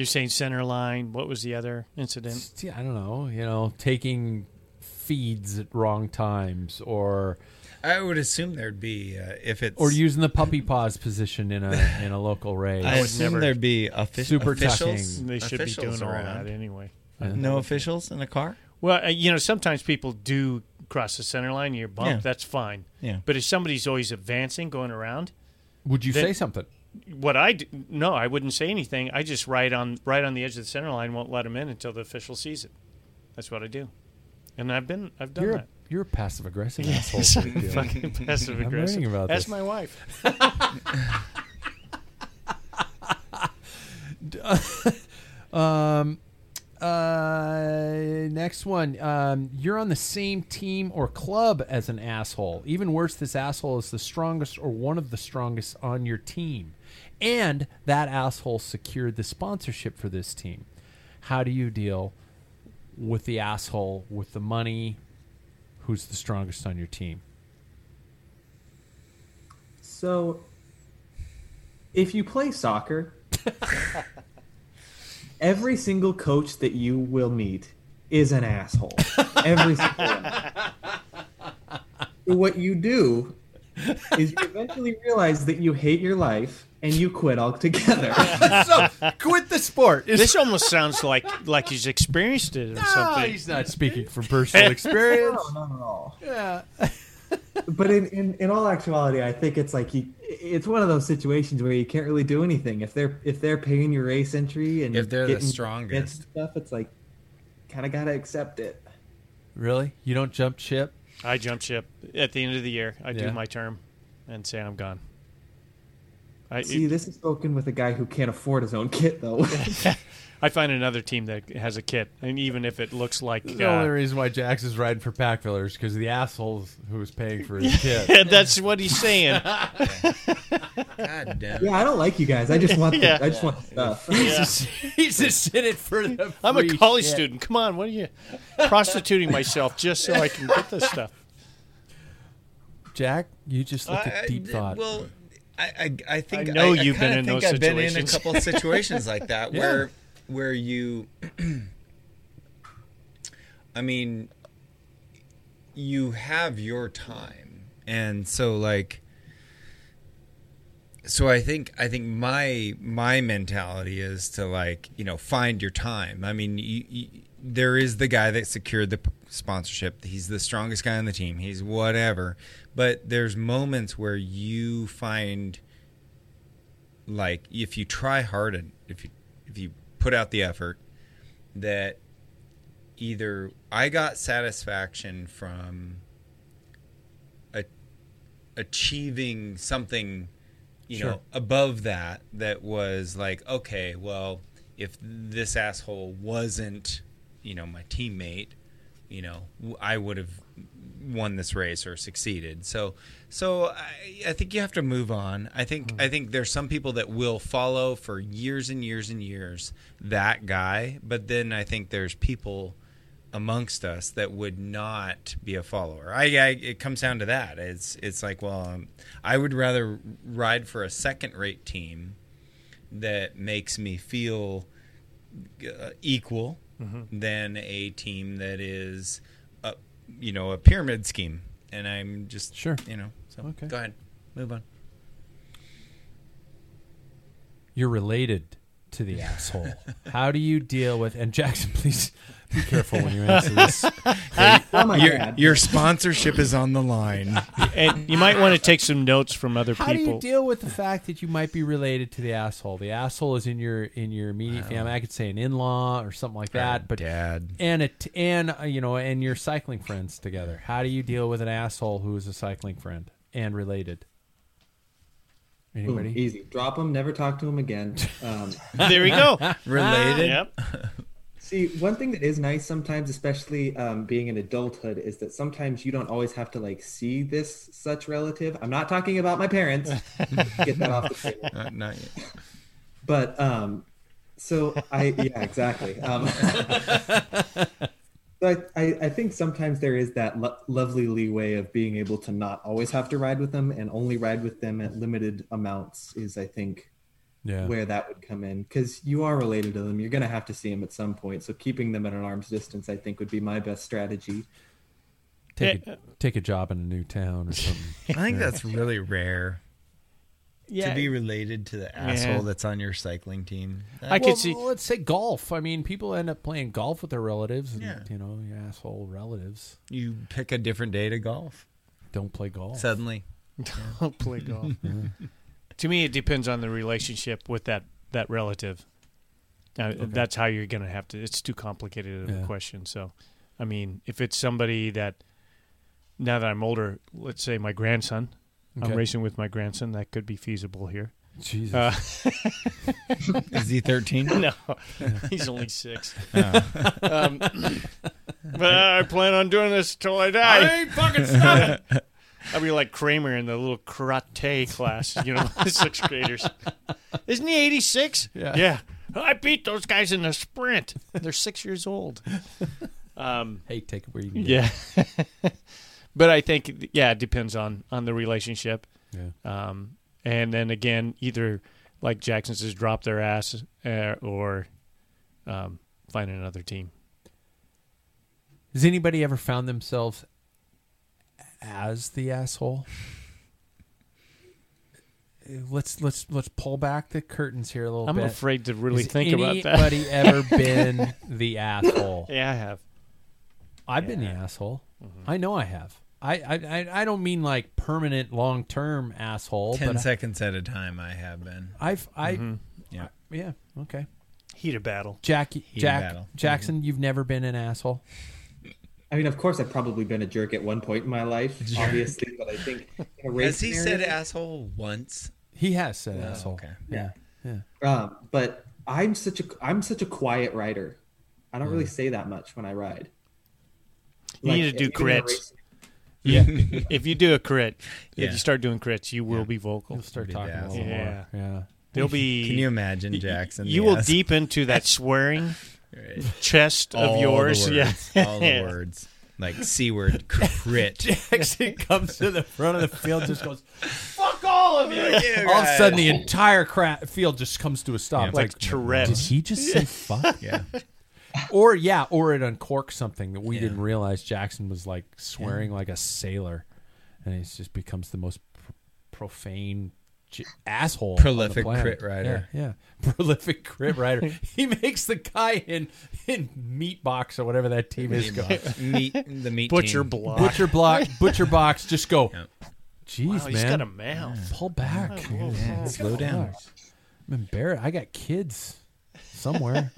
You're saying center line. What was the other incident? Yeah, I don't know. You know, taking feeds at wrong times, or I would assume there'd be uh, if it's or using the puppy paws position in a in a local race. I would assume there'd be offi- Super officials. tucking. They should be officials doing all around. that anyway. No officials in a car. Well, uh, you know, sometimes people do cross the center line. You're bumped. Yeah. That's fine. Yeah. But if somebody's always advancing, going around, Would you then- say something? What I do, no, I wouldn't say anything. I just ride on right on the edge of the center line, won't let him in until the official sees it. That's what I do, and I've been I've done You're that. a, you're a passive aggressive Yes, asshole. I'm fucking passive I'm aggressive. learning about That's this. my wife. Um, uh, next one. Um, you're on the same team or club as an asshole. Even worse, this asshole is the strongest or one of the strongest on your team, and that asshole secured the sponsorship for this team. How do you deal with the asshole with the money? Who's the strongest on your team? So, if you play soccer, every single coach that you will meet is an asshole. Every single one. What you do is you eventually realize that you hate your life and you quit altogether. so quit the sport. this almost sounds like like he's experienced it or No, something. he's not speaking from personal experience. No, not at all. Yeah. But in, in, in all actuality, I think it's like you, it's one of those situations where you can't really do anything. If they're if they're paying your race entry and If they're the getting strongest. bits stuff, it's like kind of gotta accept it. Really? You don't jump ship? I jump ship at the end of the year. I Yeah. do my term and say I'm gone. I See, this is spoken with a guy who can't afford his own kit, though. I find another team that has a kit, and even if it looks like The uh, only reason why Jax is riding for pack fillers because the assholes who's paying for his kid. that's what he's saying. God damn. yeah, I don't like you guys. I just want the, Yeah. I just want the stuff. He's, just, he's just in it for the. I'm a college shit. student. Come on, what are you prostituting myself just so I can get this stuff? Jack, you just look I- at I- deep thought. Well, I, I, I think I know you've kinda been in think those I've been in a couple of situations like that Yeah. where where you, I mean, you have your time, and so like, so I think I think my my mentality is to like you know find your time. I mean, you, you, there is the guy that secured the sponsorship. He's the strongest guy on the team. He's whatever. But there's moments where you find like if you try hard and if you if you put out the effort that either I got satisfaction from a, achieving something you Sure. know above that that was like okay well if this asshole wasn't you know my teammate you know I would have won this race or succeeded so so I, I think you have to move on I think I think there's some people that will follow for years and years and years that guy but then I think there's people amongst us that would not be a follower. I, I it comes down to that. It's it's like well, um, I would rather ride for a second-rate team that makes me feel uh, equal Mm-hmm. than a team that is a you know a pyramid scheme. And I'm just Sure. you know. So Okay. go ahead, move on. You're related to the asshole. How do you deal with? And Jackson, please be careful when you answer this. Oh Your, your sponsorship is on the line. And you might want to take some notes from other How do people. you deal with the fact that you might be related to the asshole? The asshole is in your in your immediate family. I could say an in-law or something like that, but Dad. and it and uh, you know and your cycling friends together. How do you deal with an asshole who is a cycling friend and related? Boom, Anybody? easy. Drop him. Never talk to him again. Um, there we go. Related. Yep. See, one thing that is nice sometimes, especially um, being in adulthood, is that sometimes you don't always have to like see this such relative. I'm not talking about my parents. Get that off the table. Uh, not yet. But um, so I yeah exactly. Um, But I, I think sometimes there is that lo- lovely leeway of being able to not always have to ride with them and only ride with them at limited amounts is I think Yeah. where that would come in because you are related to them. You're going to have to see them at some point. So keeping them at an arm's distance, I think, would be my best strategy. Take eh, a, eh. take a job in a new town or something. I think Yeah. that's really rare. Yeah. To be related to the asshole that's on your cycling team. I well, well, let's say golf. I mean, people end up playing golf with their relatives. And, Yeah. You know, your asshole relatives. You pick a different day to golf. Don't play golf. Suddenly. Don't play golf. To me, it depends on the relationship with that that relative. Now, That's how you're going to have to. It's too complicated of Yeah. a question. So, I mean, if it's somebody that now that I'm older, let's say my grandson, Okay. I'm racing with my grandson. That could be feasible here. Jesus. Uh, Is he 13? No, he's only six. Oh. Um, but I plan on doing this till I die. I ain't fucking stopping. I'll be like Kramer in the little karate class, you know, sixth graders. Isn't he 86? Yeah. Yeah. I beat those guys in the sprint. They're six years old. Um, hey, take it where you can. Yeah. but I think, yeah, it depends on, on the relationship. Yeah. Um, and then again, either like Jackson says, drop their ass uh, or um, find another team. Has anybody ever found themselves as the asshole? Let's let's let's pull back the curtains here a little I'm bit. afraid to really Has think about that. Anybody ever been the asshole? Yeah, I have. I've been the asshole. Mm-hmm. I know I have. I I I- I don't mean like permanent long term asshole. 10 but I- seconds at a time, I have been. I've I mm-hmm. Yeah. yeah okay. Heat of battle. Jackie Heated Jack battle. Jackson, mm-hmm. you've never been an asshole. I mean, of course, I've probably been a jerk at one point in my life, obviously, but I think in a race Has he said asshole once? He has said Oh, asshole. okay. Yeah. Yeah. Um, but I'm such a I'm such a quiet rider. I don't really say that much when I ride. You need to do if you're in a crits. Yeah. if you do a crit, Yeah. if you start doing crits, you will be vocal. You'll start talking a little asshole. more. Yeah. There'll be. Can you imagine Jackson? You will ass- deep into that swearing Right. chest All of the yours. words, Yeah. all the words. Like C word, crit. Jackson comes to the front of the field, just goes, "Fuck all of you!" Yeah, all of a sudden, the entire cra- field just comes to a stop. Yeah. It's Like Tourette's. Did he just say "fuck"? Yeah. or yeah, or it uncorks something that we Yeah. didn't realize. Jackson was like swearing like a sailor, and he just becomes the most pr- profane j- asshole, on the Prolific crit writer. Yeah, yeah. prolific crit writer. he makes the guy in in meat box or whatever that team is go. meat, the meat Butcher team. block. Butcher block, butcher box. Just go. Yeah. Jeez, Wow, man. he's got a mouth. Pull back. Yeah, slow down. I'm embarrassed. I got kids somewhere.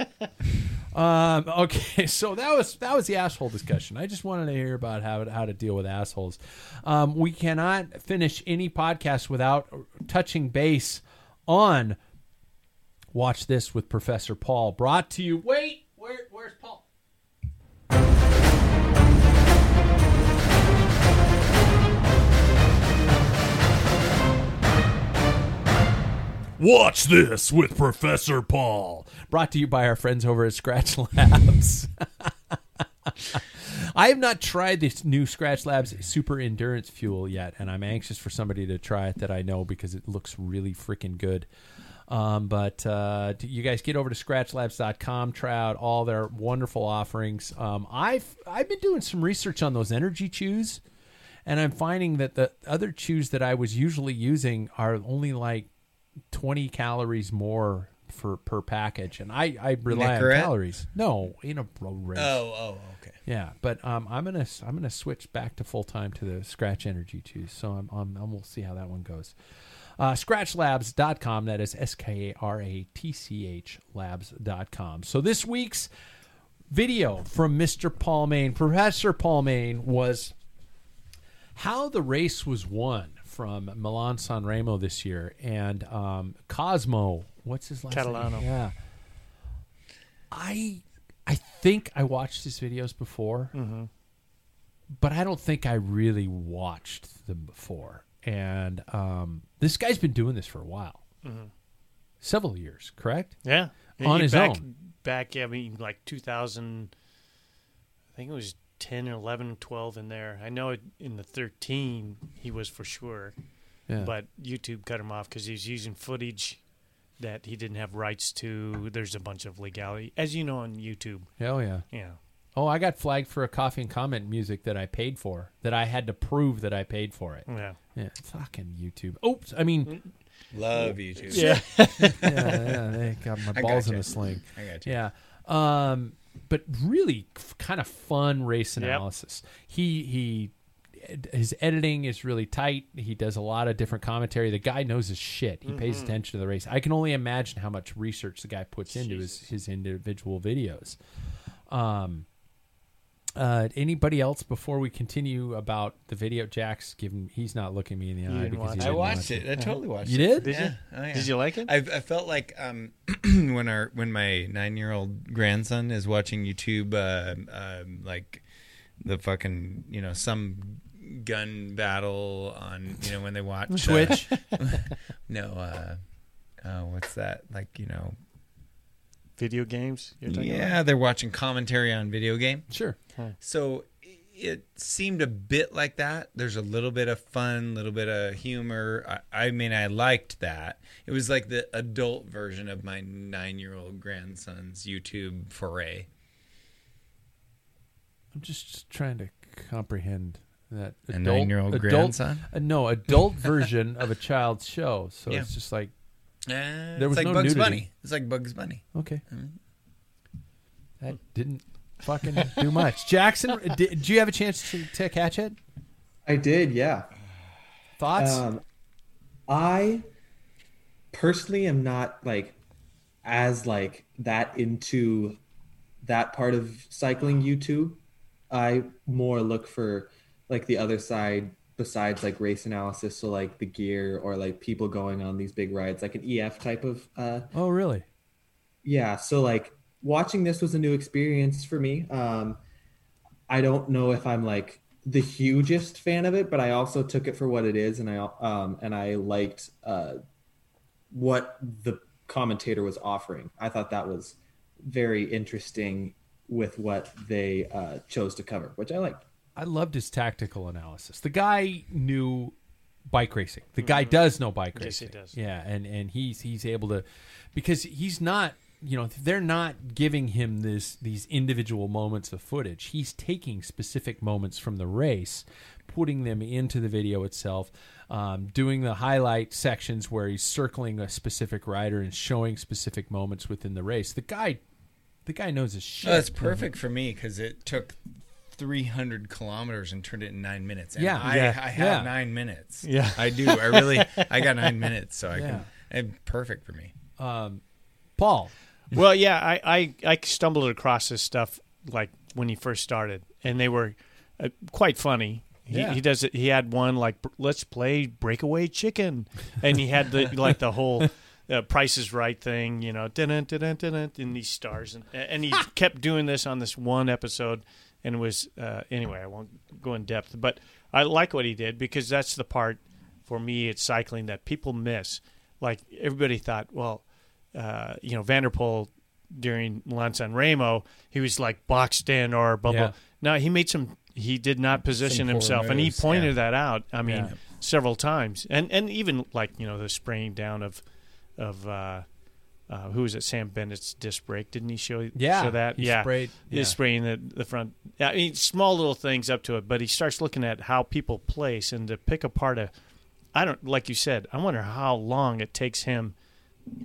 um, okay, so that was that was the asshole discussion. I just wanted to hear about how how to deal with assholes. Um, we cannot finish any podcast without touching base on watch this with Professor Paul. Brought to you. Wait, where where's Paul? Watch this with Professor Paul. Brought to you by our friends over at Skratch Labs. I have not tried this new Skratch Labs Super Endurance Fuel yet, and I'm anxious for somebody to try it that I know because it looks really freaking good. Um, but uh, you guys get over to skratchlabs.com, try out all their wonderful offerings. Um, I've I've been doing some research on those energy chews, and I'm finding that the other chews that I was usually using are only like 20 calories more for per package, and I I rely Nicorette? on calories. No, in a road race. Oh, oh, okay. Yeah, but um, I'm gonna I'm gonna switch back to full time to the Skratch Energy Chews. So I'm, I'm, I'm we'll see how that one goes. Uh, SkratchLabs.com. That is S K A R A T C H Labs.com. So this week's video from Mr. Paul Main, Professor Paul Main, was how the race was won from Milan San Remo this year, and um, Cosmo. What's his last Catalano. name? Yeah. I I think I watched his videos before, but I don't think I really watched them before. And um, this guy's been doing this for a while, several years, correct? Yeah. On his back, own. Back, I mean, like 2000. I think it was 10 and 11, and 12 in there. I know in the 13 he was for sure, Yeah. but YouTube cut him off because he was using footage that he didn't have rights to. There's a bunch of legality, as you know on YouTube. Hell yeah. Yeah. Oh, I got flagged for a coffee and comment music that I paid for. That I had to prove that I paid for it. Yeah. Yeah. Fucking YouTube. Oops. I mean, Love YouTube. Yeah. yeah, yeah. They got my I balls in a sling. I got you. Yeah. Um, but really f- kind of fun race Yep. analysis. He he his editing is really tight. He does a lot of different commentary. The guy knows his shit. He pays Mhm. attention to the race. I can only imagine how much research the guy puts into his, his individual videos. Um uh, anybody else before we continue about the video? Jack's giving. He's not looking me in the eye because watch he? I didn't watched watch it. I totally watched You it. did? Did you? Yeah. Oh, yeah. Did you like it? I, I felt like um, when our when my nine year old grandson is watching YouTube, uh, um, like the fucking you know some gun battle on you know when they watch uh, Twitch? no, uh, oh, what's that? Like you know, Video games? You're talking yeah, about? they're watching commentary on video game. Sure. So it seemed a bit like that. There's a little bit of fun, a little bit of humor. I, I mean, I liked that. It was like the adult version of my nine year old grandson's YouTube foray. I'm just trying to comprehend that A nine-year-old adult- grandson? Uh, no, adult version of a child's show. So Yeah. it's just like Uh, there was it's like no Bugs nudity. Bunny. It's like Bugs Bunny. Okay, Mm. that didn't fucking do much. Jackson, did, did you have a chance to, to catch it? I did, yeah. Thoughts? Um, I personally am not like as like that into that part of cycling YouTube. I more look for like the other side besides like race analysis, so like the gear or like people going on these big rides, like an EF type of uh oh, really? yeah so like watching this was a new experience for me. Um i don't know if i'm like the hugest fan of it but i also took it for what it is and i um and i liked uh what the commentator was offering. I thought that was very interesting with what they uh chose to cover which i liked I loved his tactical analysis. The guy knew bike racing. The guy does know bike Mm-hmm. Yes, he racing. does. Yeah, and and he's he's able to because he's not you know they're not giving him this these individual moments of footage. He's taking specific moments from the race, putting them into the video itself. Um, doing the highlight sections where he's circling a specific rider and showing specific moments within the race. The guy, the guy knows his shit. Oh, that's perfect for me because it took 300 kilometers and turned it in nine minutes. And Yeah. I, Yeah. I have Yeah. nine minutes. Yeah. I do. I really, I got nine minutes, so I Yeah. can. It's perfect for me. Um, Paul, well, yeah, I, I, I stumbled across this stuff like when he first started, and they were uh, quite funny. He, Yeah. he does it. He had one like let's play breakaway chicken, and he had the like the whole uh, Price is Right thing, you know, dun dun dun dun in these stars, and and he kept doing this on this one episode, and it was uh, anyway. I won't go in depth, but I like what he did because that's the part for me. It's cycling that people miss. Like everybody thought, well, uh, you know, van der Poel during Milan San Remo, he was like boxed in or blah Yeah. blah. No, he made some. He did not position himself, and he pointed yeah. that out. I mean, Yeah. several times, and and even like you know the spraying down of of uh, uh, who was it? Sam Bennett's disc brake. Didn't he show Yeah, show that? he yeah, sprayed- yeah. was spraying the the front. I mean, small little things up to it, but he starts looking at how people place and to pick apart a. I don't like you said. I wonder how long it takes him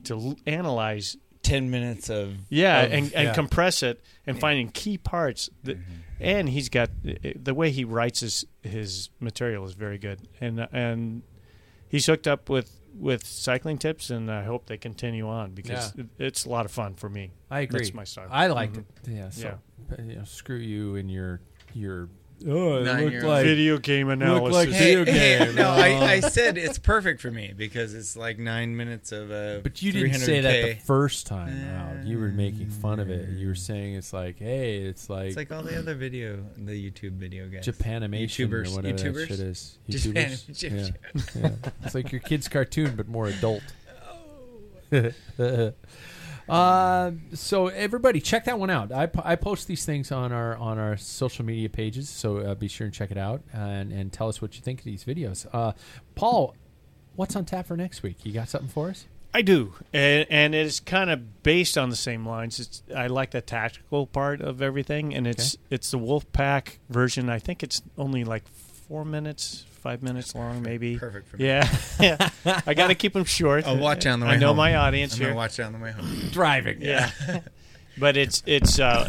to l- analyze 10 minutes of. yeah, of- and, and yeah. compress it and finding key parts. That, Mm-hmm. And he's got the way he writes his his material is very good, and and he's hooked up with with CyclingTips, and I hope they continue on because Yeah. it, it's a lot of fun for me. I agree. That's my style. I liked Mhm. it. Yeah. So, Yeah. You know, screw you and your your. Oh, it Nine looked year like old. Video game analysis. like Hey, video hey, game. no, Oh. I, I said it's perfect for me because it's like nine minutes of uh, But you didn't say that the first time out. You were making fun of it. You were saying it's like, hey, it's like, It's like all the other video, the YouTube video guys. Japanimation YouTubers, or whatever YouTubers? that shit is. Japan- YouTubers. Yeah. Japan- yeah. It's like your kid's cartoon, but more adult. Uh, so everybody, check that one out. I, I post these things on our on our social media pages, so uh, be sure and check it out and and tell us what you think of these videos. Uh, Paul, what's on tap for next week? You got something for us? I do, and, and it's kind of based on the same lines. It's I like the tactical part of everything, and it's it's the Wolfpack version. I think it's only like four minutes, five minutes long, maybe. Perfect for me. Yeah, yeah. I got to keep them short. I'll watch on the way I know home. my audience I'm here. watch on the way home. Driving. Yeah. but it's it's uh,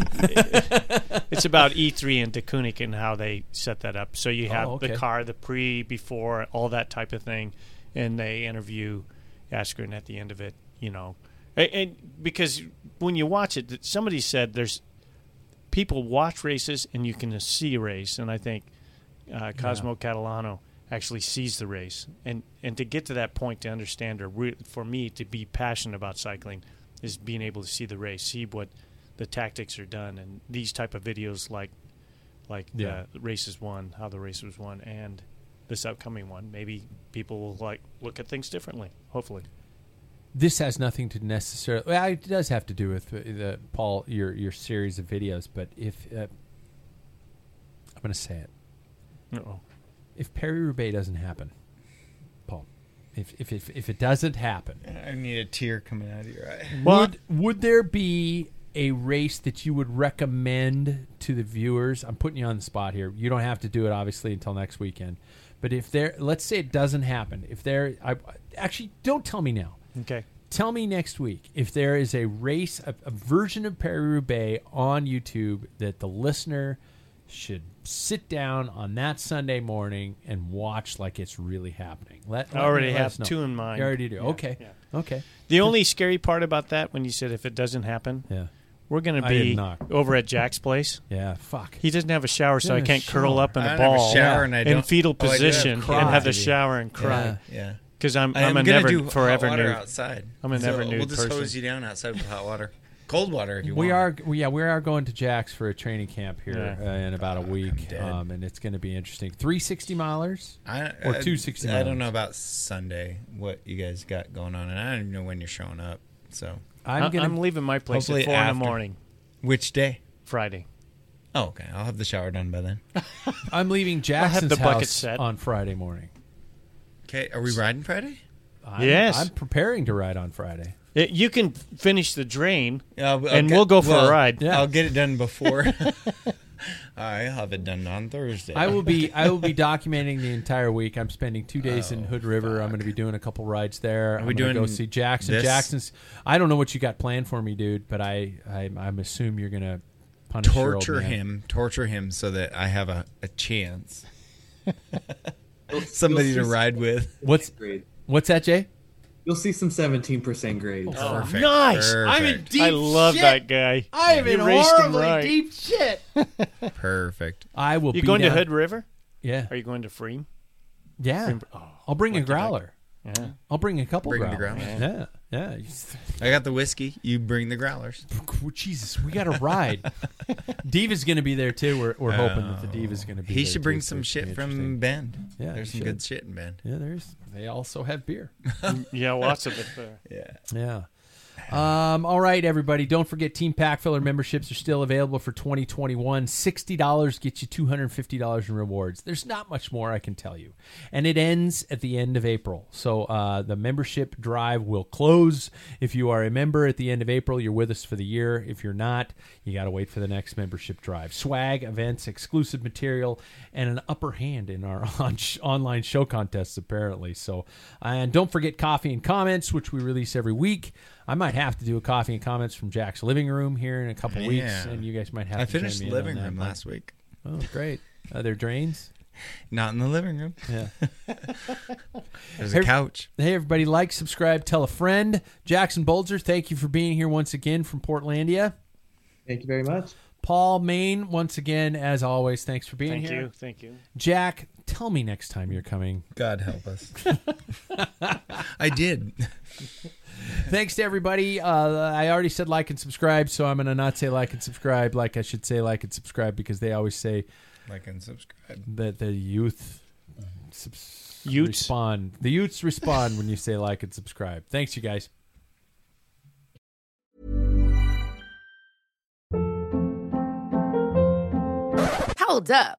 it's about E3 and Deceuninck and how they set that up. So you have Oh, okay. the car, the pre, before, all that type of thing, and they interview Asgreen at the end of it. You know, and, and because when you watch it, somebody said there's people watch races and you can see a race, and I think uh, Cosmo Catalano actually sees the race, and and to get to that point to understand or re- for me to be passionate about cycling is being able to see the race, see what the tactics are done, and these type of videos like like Yeah. the races won, how the race was won, and this upcoming one, maybe people will like look at things differently. Hopefully, This has nothing to necessarily. Well, it does have to do with uh, the Paul your your series of videos, but if uh, I'm going to say it, Uh-oh. if Paris Roubaix doesn't happen, Paul, if if if, if it doesn't happen, I need a tear coming out of your eye. would would there be a race that you would recommend to the viewers? I'm putting you on the spot here. You don't have to do it obviously until next weekend. But if there, let's say it doesn't happen. If there, I actually don't tell me now. okay. Tell me next week if there is a race, a, a version of Paris Roubaix on YouTube that the listener should sit down on that Sunday morning and watch like it's really happening. Let, I already have two in mind. You already do. Yeah, okay. yeah. Okay. The only scary part about that, when you said if it doesn't happen, Yeah. We're going to I did be not. over at Jack's place. Yeah. Fuck. He doesn't have a shower, so I Doesn't can't have a curl shower. up in I a don't have a ball shower and I in don't- fetal oh, I do have position cry. and have the shower and cry. Yeah. Yeah. Because I'm, I I'm a gonna never do forever hot water nude. outside. I'm a So never nude We'll just person. hose you down outside with hot water, cold water if you We want. are, we, yeah, we are going to Jack's for a training camp here Yeah. uh, in about a week, dead. um, and it's going to be interesting. Three sixty milers I, or I- two sixty. I don't know about Sunday. What you guys got going on, and I don't even know when you're showing up. So I'm I- gonna. I'm leaving my place Hopefully at four in after. the morning, which day? Friday. Oh, okay. I'll have the shower done by then. I'm leaving have Jackson's the bucket house set. on Friday morning. Okay. Are we riding Friday? I'm, Yes. I'm preparing to ride on Friday. It- you can finish the drain, Yeah, I'll- I'll and get- we'll go for well, a ride. Yeah. I'll get it done before. I'll have it done on Thursday. I will be I will be documenting the entire week. I'm spending two days in Oh, Hood River. I'm going to be doing a couple rides there. I'm we gonna go see Jackson. this? Jackson's. I don't know what you got planned for me, dude, but I I I'm assume you're going to punish your old torture man. him, torture him, so that I have a, a chance. Somebody to ride with. What's what's that, Jay? You'll see some 17% grades. Oh, perfect. nice. I'm in Perfect. deep I love shit. that guy. I am You in horribly right. deep shit. Perfect. I will. You be going to Hood River? Yeah, Are you going to pFriem? yeah. Oh, I'll bring a growler. Yeah. I'll bring a couple Bring the growlers. growlers. Yeah, yeah. I got the whiskey. You bring the growlers. Oh, Jesus, we got to ride. Diva's going to be there too. We're, we're hoping that the oh. Diva's going to be. He there should bring so some it's shit from interesting. Bend. Yeah, there's he some good shit in Bend. Yeah, there's. They also have beer. Yeah, lots of it there. Yeah. Yeah. Um, all right, everybody. Don't forget Team Packfiller memberships are still available for 2021. $60 gets you $250 in rewards. There's not much more I can tell you. And it ends at the end of April. So uh, the membership drive will close. If you are a member at the end of April, you're with us for the year. If you're not, you got to wait for the next membership drive. Swag, events, exclusive material, and an upper hand in our on online show contests, apparently. So, and don't forget coffee and comments, which we release every week. I might have to do a coffee and comments from Jack's living room here in a couple weeks, and you guys might have I to join finished me the in on living that. room last week. Oh, great! Are there drains? Not in the living room. Yeah. There's Hey- a couch. Hey, everybody, like, subscribe, tell a friend. Jackson Bolzer, thank you for being here once again from Portlandia. Thank you very much. Paul Main, once again, as always, thanks for being Thank here. you. Thank you. Jack, tell me next time you're coming. God help us. I did. Thanks to everybody. Uh, I already said like and subscribe, so I'm going to not say like and subscribe. Like I should say like and subscribe because they always say like and subscribe. that the youth subs- Utes. respond. The youths respond when you say like and subscribe. Thanks, you guys. Hold up.